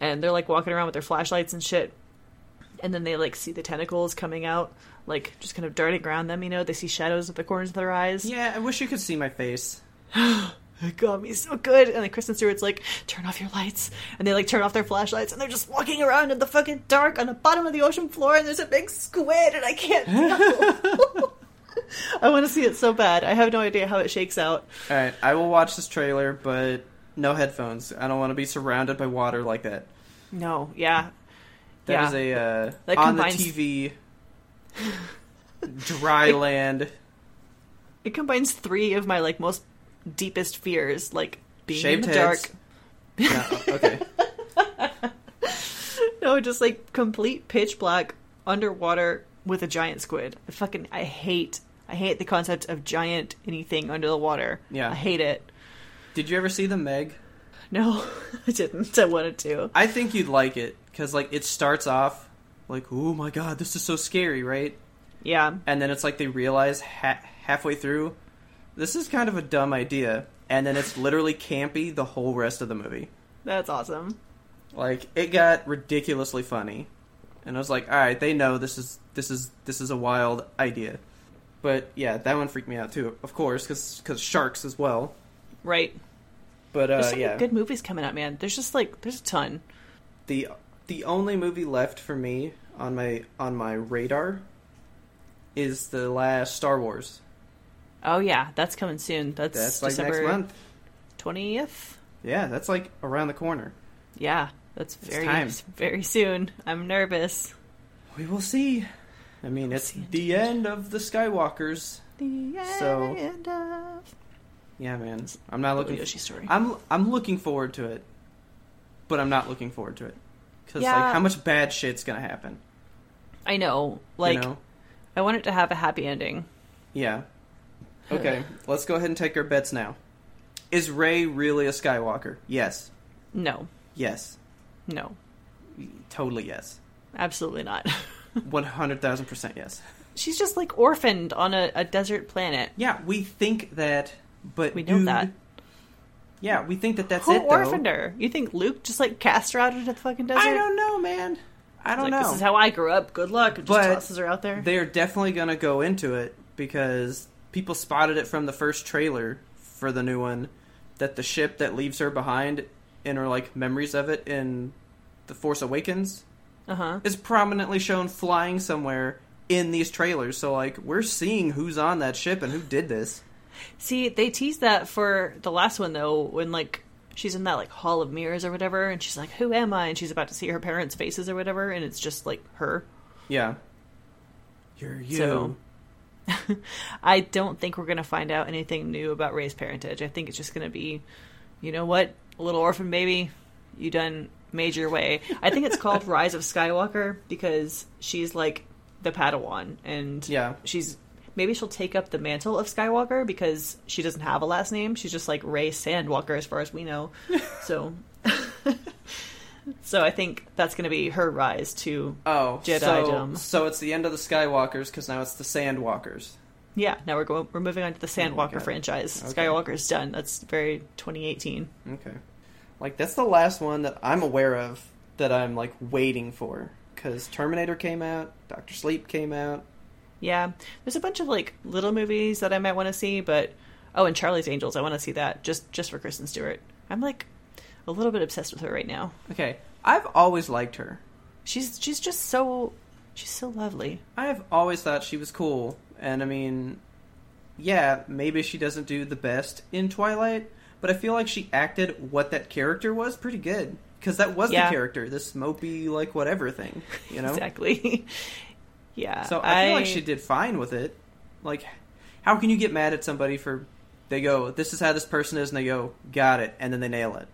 And they're like walking around with their flashlights and shit. And then they like see the tentacles coming out, like just kind of darting around them, you know, they see shadows at the corners of their eyes. Yeah, I wish you could see my face. It got me so good. And then Kristen Stewart's like, turn off your lights. And they like turn off their flashlights and they're just walking around in the fucking dark on the bottom of the ocean floor and there's a big squid and I can't. I want to see it so bad. I have no idea how it shakes out. All right, I will watch this trailer, but no headphones. I don't want to be surrounded by water like that. No, yeah. That yeah. is a uh, That on combines- the TV dry land It combines three of my like most deepest fears, like being shaved in the heads. dark. No, oh, okay. No, just like complete pitch black underwater with a giant squid. I fucking I hate I hate the concept of giant anything under the water. Yeah. I hate it. Did you ever see the Meg? No, I didn't. I wanted to. I think you'd like it because like it starts off like, oh my god, this is so scary, right? Yeah. And then it's like they realize ha- halfway through, this is kind of a dumb idea, and then it's literally campy the whole rest of the movie. That's awesome. Like it got ridiculously funny, and I was like, all right, they know this is this is this is a wild idea. But yeah, that one freaked me out too, of course, because sharks as well. Right. But There's uh, so yeah, good movies coming out, man. There's just like there's a ton. the the only movie left for me on my on my radar is the last Star Wars. Oh yeah, that's coming soon. That's, That's like December next month. twentieth. Yeah, that's like around the corner. Yeah, that's very very soon. I'm nervous. We will see. I mean, it's see the end of the Skywalkers. The So- end of Yeah, man. I'm not looking. Yoshi story. I'm I'm looking forward to it, but I'm not looking forward to it because Yeah. like how much bad shit's gonna happen. I know. Like you know? I want it to have a happy ending. Yeah. Okay, let's go ahead and take our bets now. Is Rey really a Skywalker? Yes. No. Yes. No. Totally yes. Absolutely not. One hundred thousand percent yes. She's just like orphaned on a, a desert planet. Yeah, we think that, but We know dude, that. Yeah, we think that that's Who it. Though. orphaned her? You think Luke just like cast her out into the fucking desert? I don't know, man. I don't like, know. This is how I grew up. Good luck. It just But tosses her out there. They're definitely gonna go into it because people spotted it from the first trailer for the new one that the ship that leaves her behind in her like memories of it in the Force Awakens Uh huh. is prominently shown flying somewhere in these trailers. So like we're seeing who's on that ship and who did this. See, they teased that for the last one though, when like she's in that like hall of mirrors or whatever, and she's like, "Who am I?" and she's about to see her parents' faces or whatever, and it's just like her. Yeah. You're you. So- I don't think we're gonna find out anything new about Rey's parentage. I think it's just gonna be, you know what, a little orphan baby, you done made your way. I think it's called Rise of Skywalker because she's like the Padawan, and Yeah. she's maybe she'll take up the mantle of Skywalker because she doesn't have a last name. She's just like Rey Sandwalker, as far as we know. so, so I think that's gonna be her rise to Oh, so, Jedi-dom. so it's the end of the Skywalkers because now it's the Sandwalkers. Yeah, now we're going. We're moving on to the oh, Sandwalker God. franchise. Okay. Skywalker's done. That's very 2018. Okay. Like that's the last one that I'm aware of that I'm like waiting for because Terminator came out, Doctor Sleep came out. Yeah, there's a bunch of like little movies that I might want to see, but oh, and Charlie's Angels, I want to see that just just for Kristen Stewart. I'm like a little bit obsessed with her right now. Okay, I've always liked her. She's she's just so she's so lovely. I have always thought she was cool, and I mean, yeah, maybe she doesn't do the best in Twilight, but I feel like she acted what that character was pretty good because that was Yeah. the character, this mopey like whatever thing, you know. Exactly. yeah. So I feel like she did fine with it. Like, how can you get mad at somebody for they go, this is how this person is, and they go, got it, and then they nail it.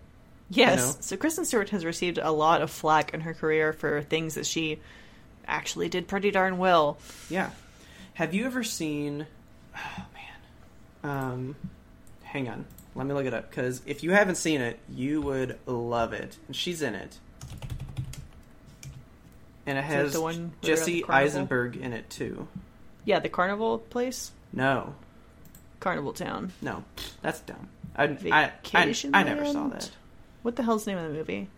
Yes. know? So Kristen Stewart has received a lot of flack in her career for things that she actually did pretty darn well. Yeah. Have you ever seen? Oh man. Um, hang on. Let me look it up because if you haven't seen it, you would love it. And she's in it, and it has the one where they're at Jesse? Eisenberg in it too. Yeah, the carnival place, No, Carnival Town. no, that's dumb. I I, I, I never saw that. What the hell's the name of the movie?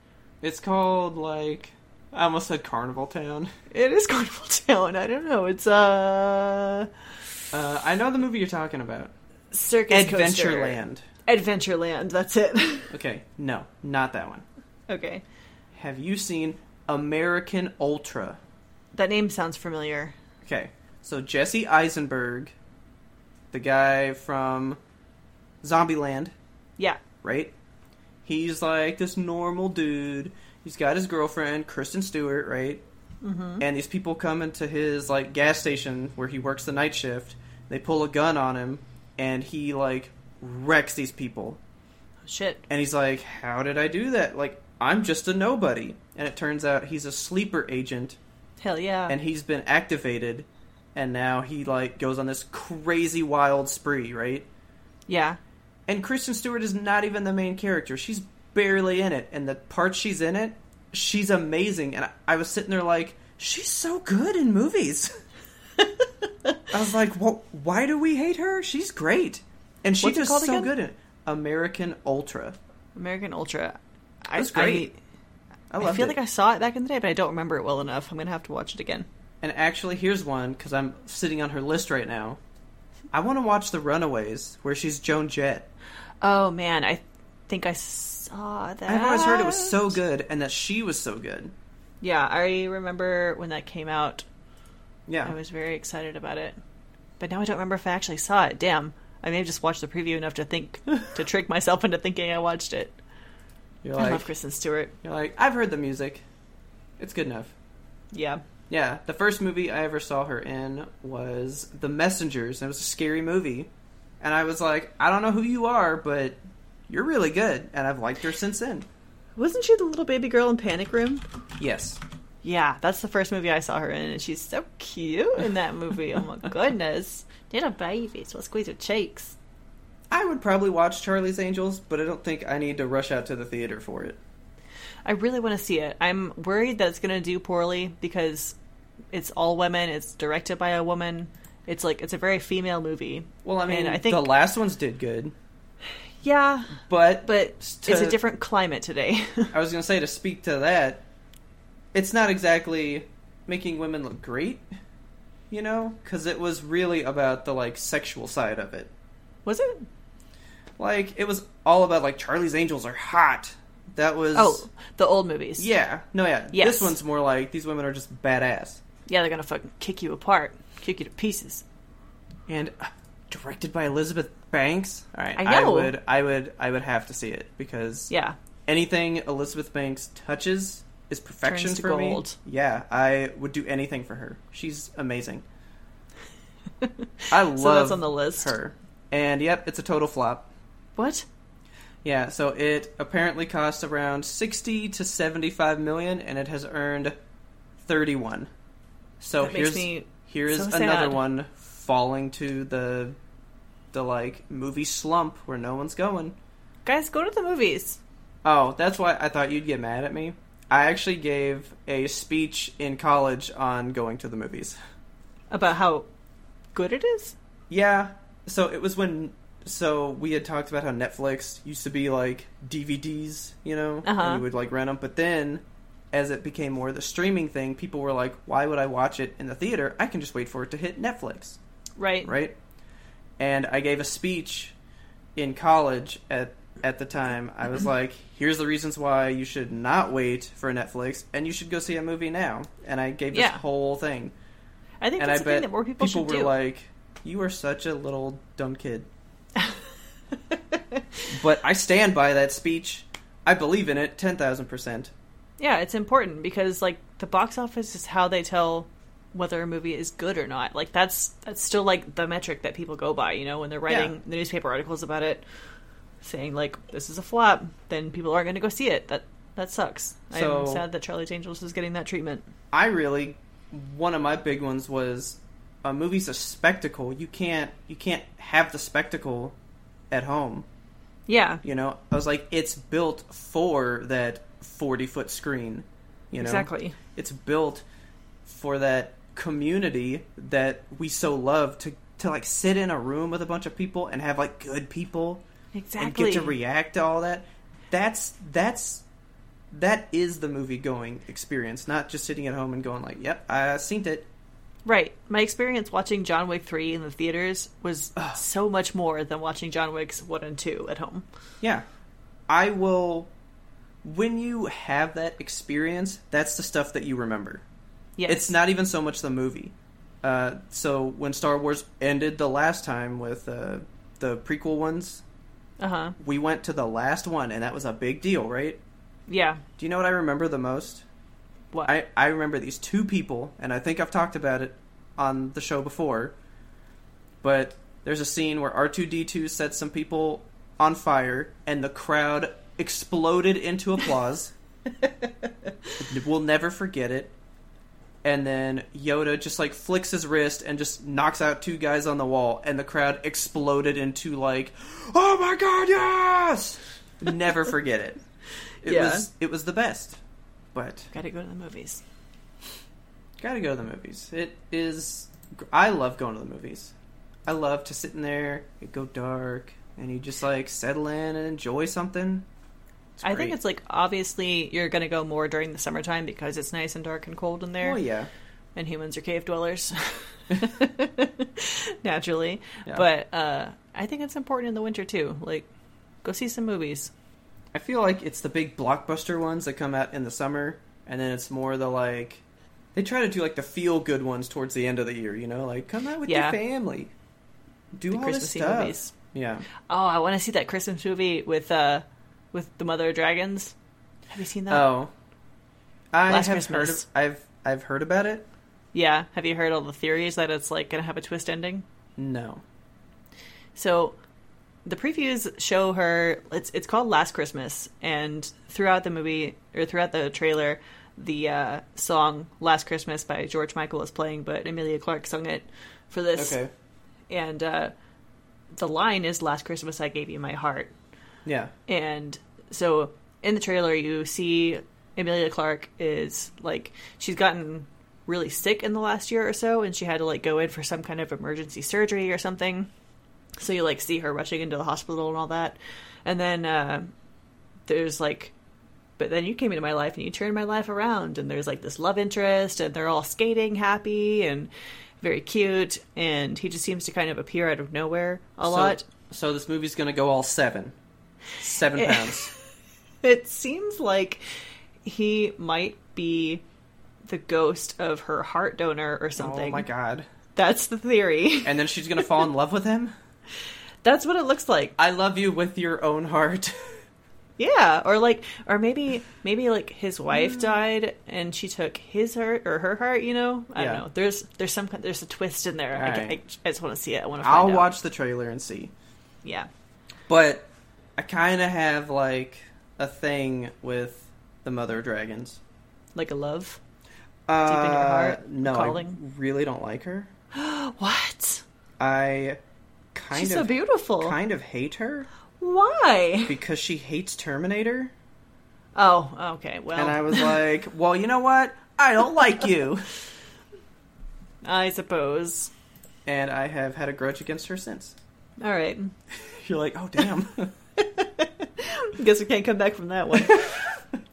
It's called like I almost said Carnival Town. It is Carnival Town. I don't know. It's uh Uh, I know the movie you're talking about. Circus Coaster. Adventureland. Adventureland. That's it. Okay, no, not that one. okay, Have you seen American Ultra? that name sounds familiar. Okay, so Jesse Eisenberg, the guy from Zombieland, Yeah. right? He's like this normal dude. He's got his girlfriend, Kristen Stewart, right? Mm-hmm. And these people come into his like gas station where he works the night shift. They pull a gun on him, and he like wrecks these people. Shit. And he's like, "How did I do that? Like, I'm just a nobody." And it turns out he's a sleeper agent Hell yeah. and he's been activated and now he like goes on this crazy wild spree, right? yeah. And Kristen Stewart is not even the main character. She's barely in it and the part she's in it, she's amazing and I, I was sitting there like, she's so good in movies. I was like, "Well, why do we hate her? She's great." And she's What's just so again? good in it. American Ultra. American Ultra. I, That's great. I I, I feel it. like I saw it back in the day, but I don't remember it well enough. I'm gonna have to watch it again. And actually, here's one because I'm sitting on her list right now. I want to watch The Runaways, where she's Joan Jett. Oh man, I think I saw that. I've always heard it was so good, and that she was so good. Yeah, I remember when that came out. Yeah, I was very excited about it, but now I don't remember if I actually saw it. Damn, I may have just watched the preview enough to think to trick myself into thinking I watched it. you're I like, love Kristen Stewart. you're like, I've heard the music. It's good enough. Yeah, Yeah, the first movie I ever saw her in was The Messengers, and it was a scary movie. And I was like, I don't know who you are, but you're really good, and I've liked her since then. wasn't she the little baby girl in Panic Room? Yes. Yeah, that's the first movie I saw her in, and she's so cute in that movie. oh my goodness, little baby, so i squeeze her cheeks. I would probably watch Charlie's Angels, but I don't think I need to rush out to the theater for it. I really want to see it. I'm worried that it's going to do poorly because it's all women. It's directed by a woman. It's like it's a very female movie. Well, I mean, And I think- the last ones did good. Yeah, But but To- it's a different climate today. I was gonna say to speak to that, it's not exactly making women look great, you know, because it was really about the like sexual side of it. Was it? Like it was all about like Charlie's Angels are hot. That was Oh, the old movies. yeah no yeah Yes. this one's more like these women are just badass Yeah, they're gonna fucking kick you apart, kick you to pieces. and uh, directed by Elizabeth Banks. All right, I know. would I would I would have to see it because Yeah, anything Elizabeth Banks touches is perfection Turns to for gold. me. Yeah, I would do anything for her. She's amazing. I love so that's on the list. her. And yep, it's a total flop. What? Yeah, so it apparently cost around 60 to 75 million and it has earned 31. So That makes here's me here's so another one falling to the the like movie slump where no one's going. Guys, go to the movies. Oh, that's why I thought you'd get mad at me. I actually gave a speech in college on going to the movies. About how good it is. Yeah, so it was when so we had talked about how Netflix used to be like DVDs, you know, Uh-huh. and you would like rent them. But then, as it became more the streaming thing, people were like, "Why would I watch it in the theater? I can just wait for it to hit Netflix." Right. right? And I gave a speech in college at at the time. I was like, "Here's the reasons why you should not wait for Netflix, and you should go see a movie now." And I gave this Yeah. whole thing, I think and that's I the thing bet that more people, should were do. like, "You are such a little dumb kid." but I stand by that speech. I believe in it, ten thousand percent. Yeah, it's important because like the box office is how they tell whether a movie is good or not. Like that's that's still like the metric that people go by. You know, when they're writing Yeah. the newspaper articles about it, saying like this is a flop, then people aren't going to go see it. That that sucks. So- I'm sad that Charlie's Angels is getting that treatment. I really one of my big ones was a movie's a spectacle. You can't you can't have the spectacle at home. Yeah, You know, I was like, it's built for that forty foot screen. You know, exactly. It's built for that community that we so love to to like sit in a room with a bunch of people and have like good people Exactly. and get to react to all that. That's that's that is the movie going experience, not just sitting at home and going like, "Yep, I seen it." Right. My experience watching John Wick 3 in the theaters was Ugh. so much more than watching John Wick's 1 and 2 at home. Yeah, I will. When you have that experience, that's the stuff that you remember. Yes. It's not even so much the movie. Uh, so when Star Wars ended the last time with uh, the prequel ones, Uh huh. we went to the last one, and that was a big deal, right? Yeah. Do you know what I remember the most? What? I, I remember these two people, and I think I've talked about it on the show before. But there's a scene where R2D2 sets some people on fire, and the crowd exploded into applause. we'll never forget it. And then Yoda just like flicks his wrist and just knocks out two guys on the wall, and the crowd exploded into like, "Oh my god, yes!" Never forget it. It Yeah. was it was the best. But Gotta go to the movies. Gotta go to the movies. It is. I love going to the movies. I love to sit in there, it go dark, and you just like settle in and enjoy something. I think it's like obviously you're gonna go more during the summertime because it's nice and dark and cold in there, Oh yeah, and humans are cave dwellers, naturally. Yeah. But uh, I think it's important in the winter too. Like, go see some movies. I feel like it's the big blockbuster ones that come out in the summer, and then it's more the like. They try to do like the feel good ones towards the end of the year. You know, like come out with Yeah. your family, do The all Christmassy this stuff. movies. Yeah. Oh, I want to see that Christmas movie with uh, with the Mother of Dragons. Have you seen that? Oh, I Last have Christmas. heard. Of, I've I've heard about it. Yeah. Have you heard all the theories that it's like gonna have a twist ending? No. So the previews show her it's it's called Last Christmas and throughout the movie or throughout the trailer the uh, song Last Christmas by George Michael is playing but Emilia Clarke sung it for this Okay. and uh, the line is Last Christmas I gave you my heart Yeah. and so in the trailer you see Emilia Clarke is like she's gotten really sick in the last year or so and she had to like go in for some kind of emergency surgery or something so you like see her rushing into the hospital and all that And then uh, there's like, but then you came into my life and you turned my life around. And there's like this love interest, and they're all skating happy and very cute. And he just seems to kind of appear out of nowhere a So- lot. So this movie's gonna go all seven. Seven pounds. It seems like he might be the ghost of her heart donor or something. Oh my god. That's the theory. And then she's gonna fall in love with him? That's what it looks like. I love you with your own heart. Yeah, or like, or maybe, maybe like his wife mm. died and she took his heart or her heart. You know, I Yeah. don't know. There's there's some kind- there's a twist in there. I, Alright. I, I just want to see it. I want to. I'll out. watch the trailer and see. Yeah. But I kind of have like a thing with the mother of dragons. Like a love. Uh, in your heart, no, calling? I really don't like her. What? I kind She's of so beautiful. kind of hate her Why? because she hates Terminator, Oh, okay. Well, and I was like, well, you know what? I don't like you, I suppose. and I have had a grudge against her since. All right. You're like, oh damn. I guess we can't come back from that one.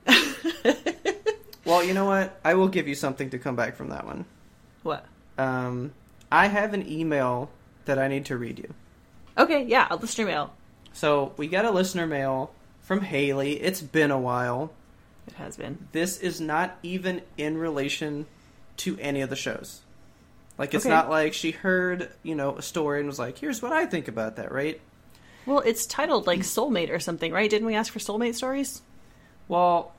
well, you know what? I will give you something to come back from that one. what? Um, I have an email that I need to read you. Okay, yeah, a listener mail. So we got a listener mail from Haley. It's been a while. It has been. This is not even in relation to any of the shows. Like it's Okay. not like she heard, you know, a story and was like, "Here's what I think about that," right? Well, it's titled like Soulmate or something, right? Didn't we ask for soulmate stories? Well,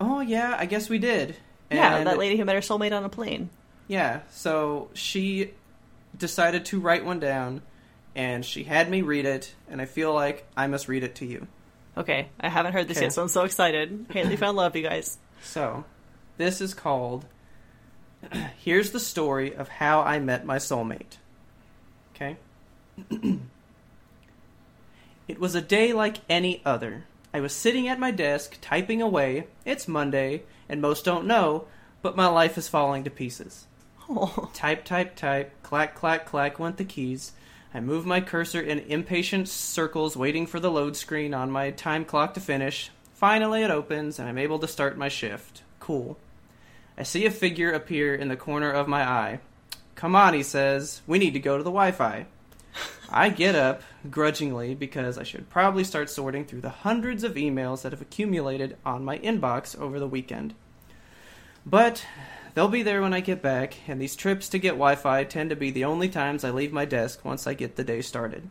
oh yeah, I guess we did. yeah, that lady who met her soulmate on a plane. Yeah, so she decided to write one down, and she had me read it, and I feel like I must read it to you. Okay, I haven't heard this Okay. yet, so I'm so excited. Haley found love, you guys. So, this is called Here's the Story of How I Met My Soulmate. Okay? it was a day like any other. I was sitting at my desk, typing away. It's Monday, and most don't know, but my life is falling to pieces. Oh, Type, type, type. Clack, clack, clack went the keys. I move my cursor in impatient circles, waiting for the load screen on my time clock to finish. Finally, it opens, and I'm able to start my shift. Cool. I see a figure appear in the corner of my eye. Come on, he says. We need to go to the Wi Fi. I get up, grudgingly, because I should probably start sorting through the hundreds of emails that have accumulated on my inbox over the weekend. But they'll be there when I get back, and these trips to get Wi Fi tend to be the only times I leave my desk once I get the day started.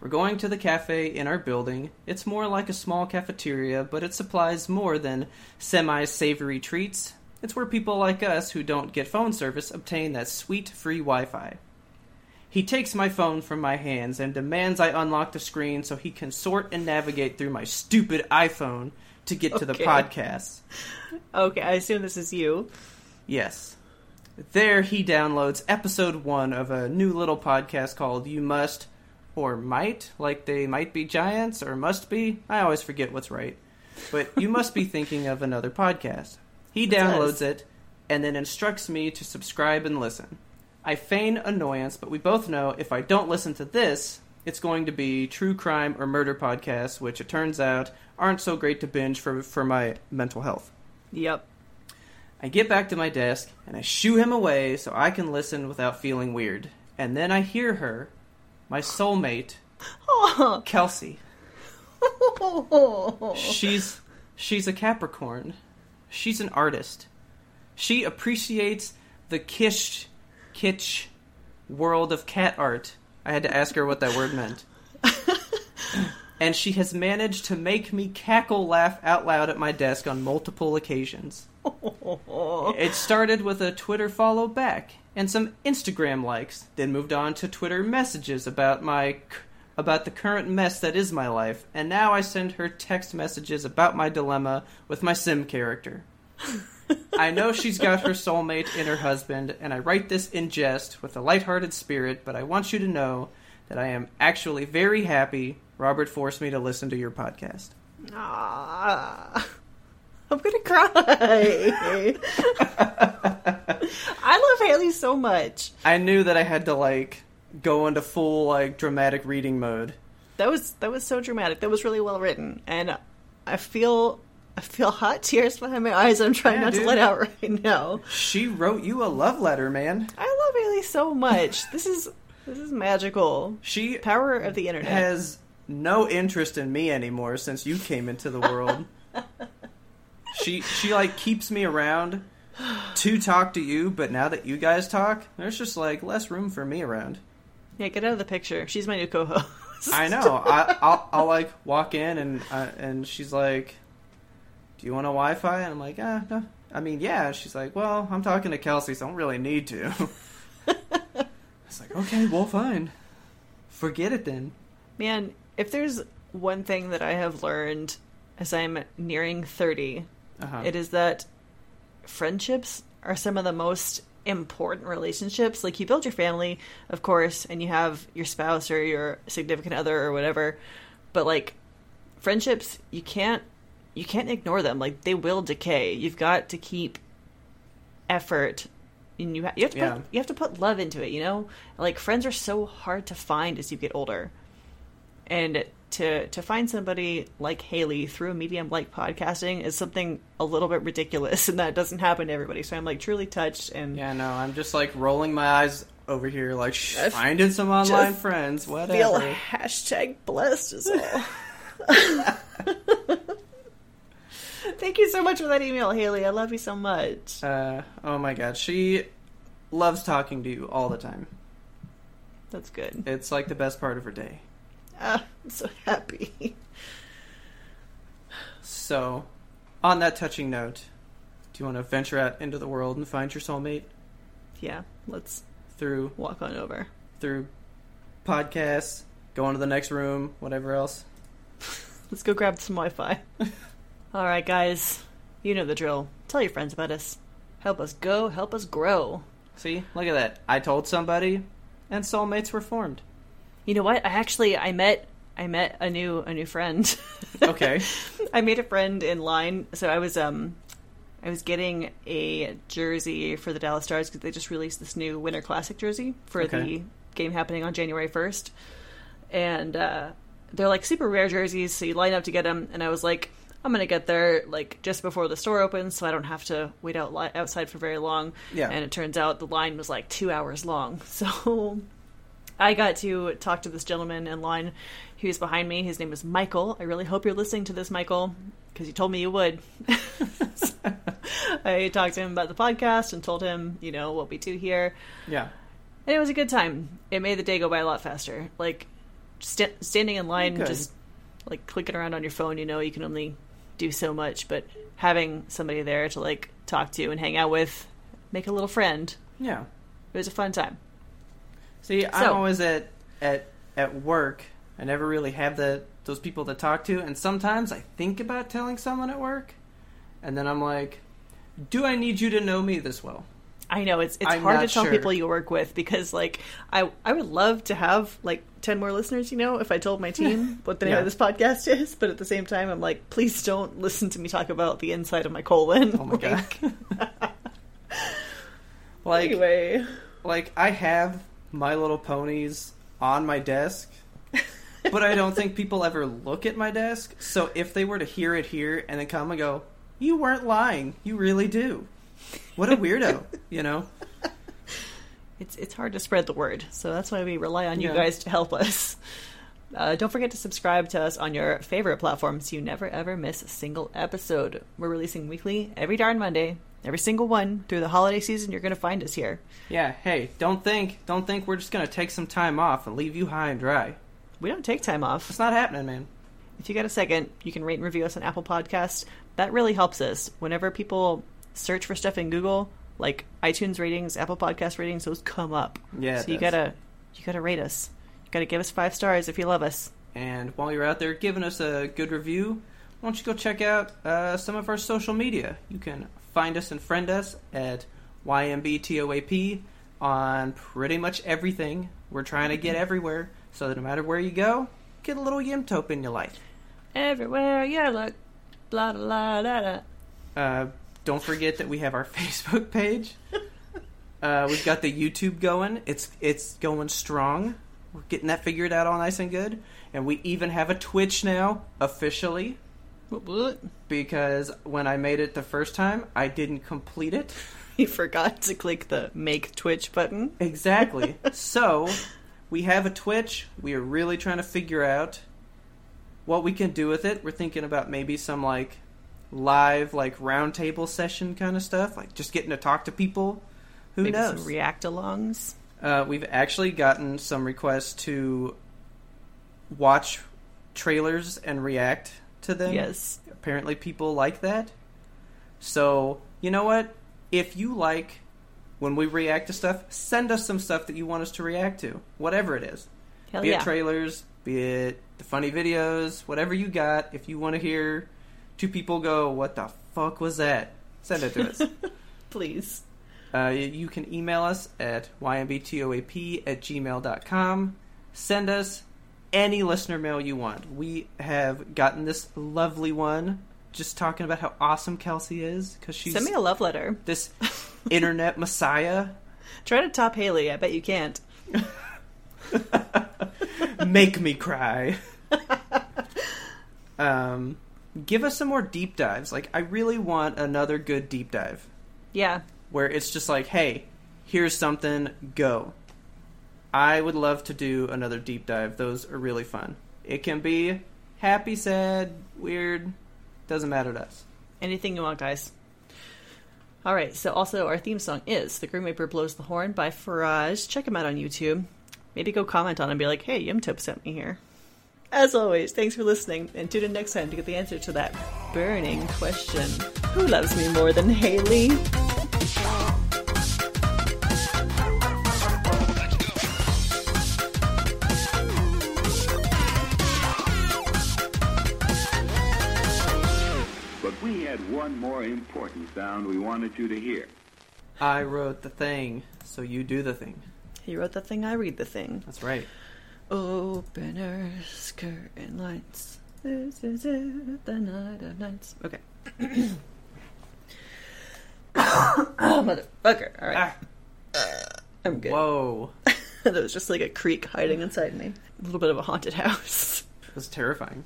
We're going to the cafe in our building. It's more like a small cafeteria, but it supplies more than semi savory treats. It's where people like us who don't get phone service obtain that sweet free Wi Fi. He takes my phone from my hands and demands I unlock the screen so he can sort and navigate through my stupid iPhone to get to the podcast. okay. I assume this is you. Yes. There he downloads episode one of a new little podcast called You Must or Might, like they might be giants or must be. I always forget what's right. But you must be thinking of another podcast. He downloads does. it and then instructs me to subscribe and listen. I feign annoyance, but we both know if I don't listen to this, it's going to be true crime or murder podcasts, which it turns out aren't so great to binge for, for my mental health. Yep. I get back to my desk and I shoo him away so I can listen without feeling weird. And then I hear her, my soulmate, Oh. Kelsey. She's she's a Capricorn. She's an artist. She appreciates the kitsch kitsch world of cat art. I had to ask her what that word meant. and she has managed to make me cackle laugh out loud at my desk on multiple occasions. It started with a Twitter follow back and some Instagram likes, then moved on to Twitter messages about my about the current mess that is my life, and now I send her text messages about my dilemma with my sim character. I know she's got her soulmate in her husband, and I write this in jest with a lighthearted spirit, but I want you to know that I am actually very happy Robert forced me to listen to your podcast. Ah. I'm gonna cry. I love Haley so much. I knew that I had to like go into full like dramatic reading mode. that was that was so dramatic. That was really well written, and I feel I feel hot tears behind my eyes. I'm trying Yeah, not dude. to let out right now. She wrote you a love letter, man. I love Haley so much. This is this is magical. She Power of the internet. has no interest in me anymore since you came into the world. she she like keeps me around to talk to you, but now that you guys talk, there's just like less room for me around. yeah, get out of the picture. She's my new co-host. I know. I, I'll, I'll like walk in and uh, and she's like, "Do you want a Wi-Fi?" And I'm like, "Ah, no." I mean, yeah. She's like, "Well, I'm talking to Kelsey, so I don't really need to." it's like, okay, well, fine. Forget it then. Man, if there's one thing that I have learned as I'm nearing 30, Uh-huh. it is that friendships are some of the most important relationships. Like you build your family, of course, and you have your spouse or your significant other or whatever, but like friendships, you can't you can't ignore them. Like they will decay. You've got to keep effort and you, ha- you have to Yeah. put, you have to put love into it, you know? Like friends are so hard to find as you get older. And to to find somebody like Haley through a medium like podcasting is something a little bit ridiculous and that doesn't happen to everybody. So I'm like truly touched and Yeah, no, I'm just like rolling my eyes over here, like finding some online friends, feel whatever. hashtag blessed as all. Thank you so much for that email, Haley. I love you so much. Uh, oh my god, she loves talking to you all the time. That's good. It's like the best part of her day. Ah, I'm so happy. So, on that touching note, do you want to venture out into the world and find your soulmate Yeah, let's through walk on over. through podcasts, go into the next room, whatever else? Let's go grab some Wi Fi. All right, guys. You know the drill. Tell your friends about us. Help us go, help us grow. See, look at that. I told somebody, and soulmates were formed. You know what? I actually I met I met a new a new friend. Okay. I made a friend in line. So I was um I was getting a jersey for the Dallas Stars because they just released this new Winter Classic jersey for Okay. the game happening on January first, and uh, they're like super rare jerseys. So you line up to get them, and I was like, I'm gonna get there like just before the store opens, so I don't have to wait out li- outside for very long. Yeah. And it turns out the line was like two hours long. So I got to talk to this gentleman in line who was behind me. His name is Michael. I really hope you're listening to this, Michael, because you told me you would. I talked to him about the podcast and told him, you know, what we do here. Yeah. And it was a good time. It made the day go by a lot faster. Like, st- standing in line, just like clicking around on your phone, you know, you can only do so much. But having somebody there to like talk to and hang out with, make a little friend, Yeah. it was a fun time. See, I'm So- always at at at work. I never really have the those people to talk to, and sometimes I think about telling someone at work, and then I'm like, "Do I need you to know me this well?" I know it's it's I'm hard to tell sure. people you work with because like I I would love to have like ten more listeners, you know, if I told my team what the name Yeah. of this podcast is, but at the same time I'm like, please don't listen to me talk about the inside of my colon. Oh my god! Like, like, anyway, like I have My Little Ponies on my desk, but I don't think people ever look at my desk. So if they were to hear it here and then come and go, "You weren't lying. You really do." What a weirdo, you know? it's it's hard to spread the word, so that's why we rely on you Yeah. guys to help us. Uh, don't forget to subscribe to us on your favorite platform so you never ever miss a single episode. We're releasing weekly every darn Monday, every single one through the holiday season. You're going to find us here. Yeah. Hey, don't think don't think we're just gonna take some time off and leave you high and dry. We don't take time off. It's not happening, man. If you got a second, you can rate and review us on Apple Podcasts. That really helps us. Whenever people search for stuff in Google, like iTunes ratings, Apple Podcast ratings, those come up. Yeah, So you does. gotta you gotta rate us. You gotta give us five stars if you love us. And while you're out there giving us a good review, why don't you go check out uh, some of our social media? You can find us and friend us at YMBTOAP on pretty much everything. We're trying to get everywhere so that no matter where you go, get a little Yimtope in your life. Everywhere you look, blah blah blah blah. Uh, don't forget that we have our Facebook page. Uh, we've got the YouTube going. It's it's going strong. we're getting that figured out all nice and good. And we even have a Twitch now, officially, because when I made it the first time, I didn't complete it. He forgot to click the make Twitch button. Exactly. so, we have a Twitch. We are really trying to figure out what we can do with it. We're thinking about maybe some like live like roundtable session kind of stuff, like just getting to talk to people. Who Maybe knows? react alongs. Uh, we've actually gotten some requests to watch trailers and react to them. Yes. Apparently, people like that. So, you know what? If you like when we react to stuff, send us some stuff that you want us to react to. Whatever it is. Hell be yeah. it trailers, be it the funny videos, whatever you got. If you want to hear two people go, What the fuck was that? Send it to us. Please. Uh, you can email us at ymbtoap at gmail.com. Send us any listener mail you want. We have gotten this lovely one just talking about how awesome Kelsey is because she's Send me a love letter. this internet messiah. Try to top Haley. I bet you can't. Make me cry. um, give us some more deep dives. Like, I really want another good deep dive. Yeah. where it's just like, hey, here's something, go. I would love to do another deep dive. Those are really fun. It can be happy, sad, weird, doesn't matter to us. Anything you want, guys. All right. So, also, our theme song is "The Grim Reaper Blows the Horn" by Firage. Check him out on YouTube. Maybe go comment on it and be like, "Hey, Yumtop sent me here." As always, thanks for listening, and tune in next time to get the answer to that burning question: Who loves me more than Haley? But we had one more important sound we wanted you to hear. I wrote the thing, so you do the thing. He wrote the thing. I read the thing. That's right. Openers, curtain lights. This is it, the night of nights. Okay. oh, motherfucker. All right. Ah. I'm good. Whoa. that was just like a creak hiding inside me. A little bit of a haunted house. That's terrifying.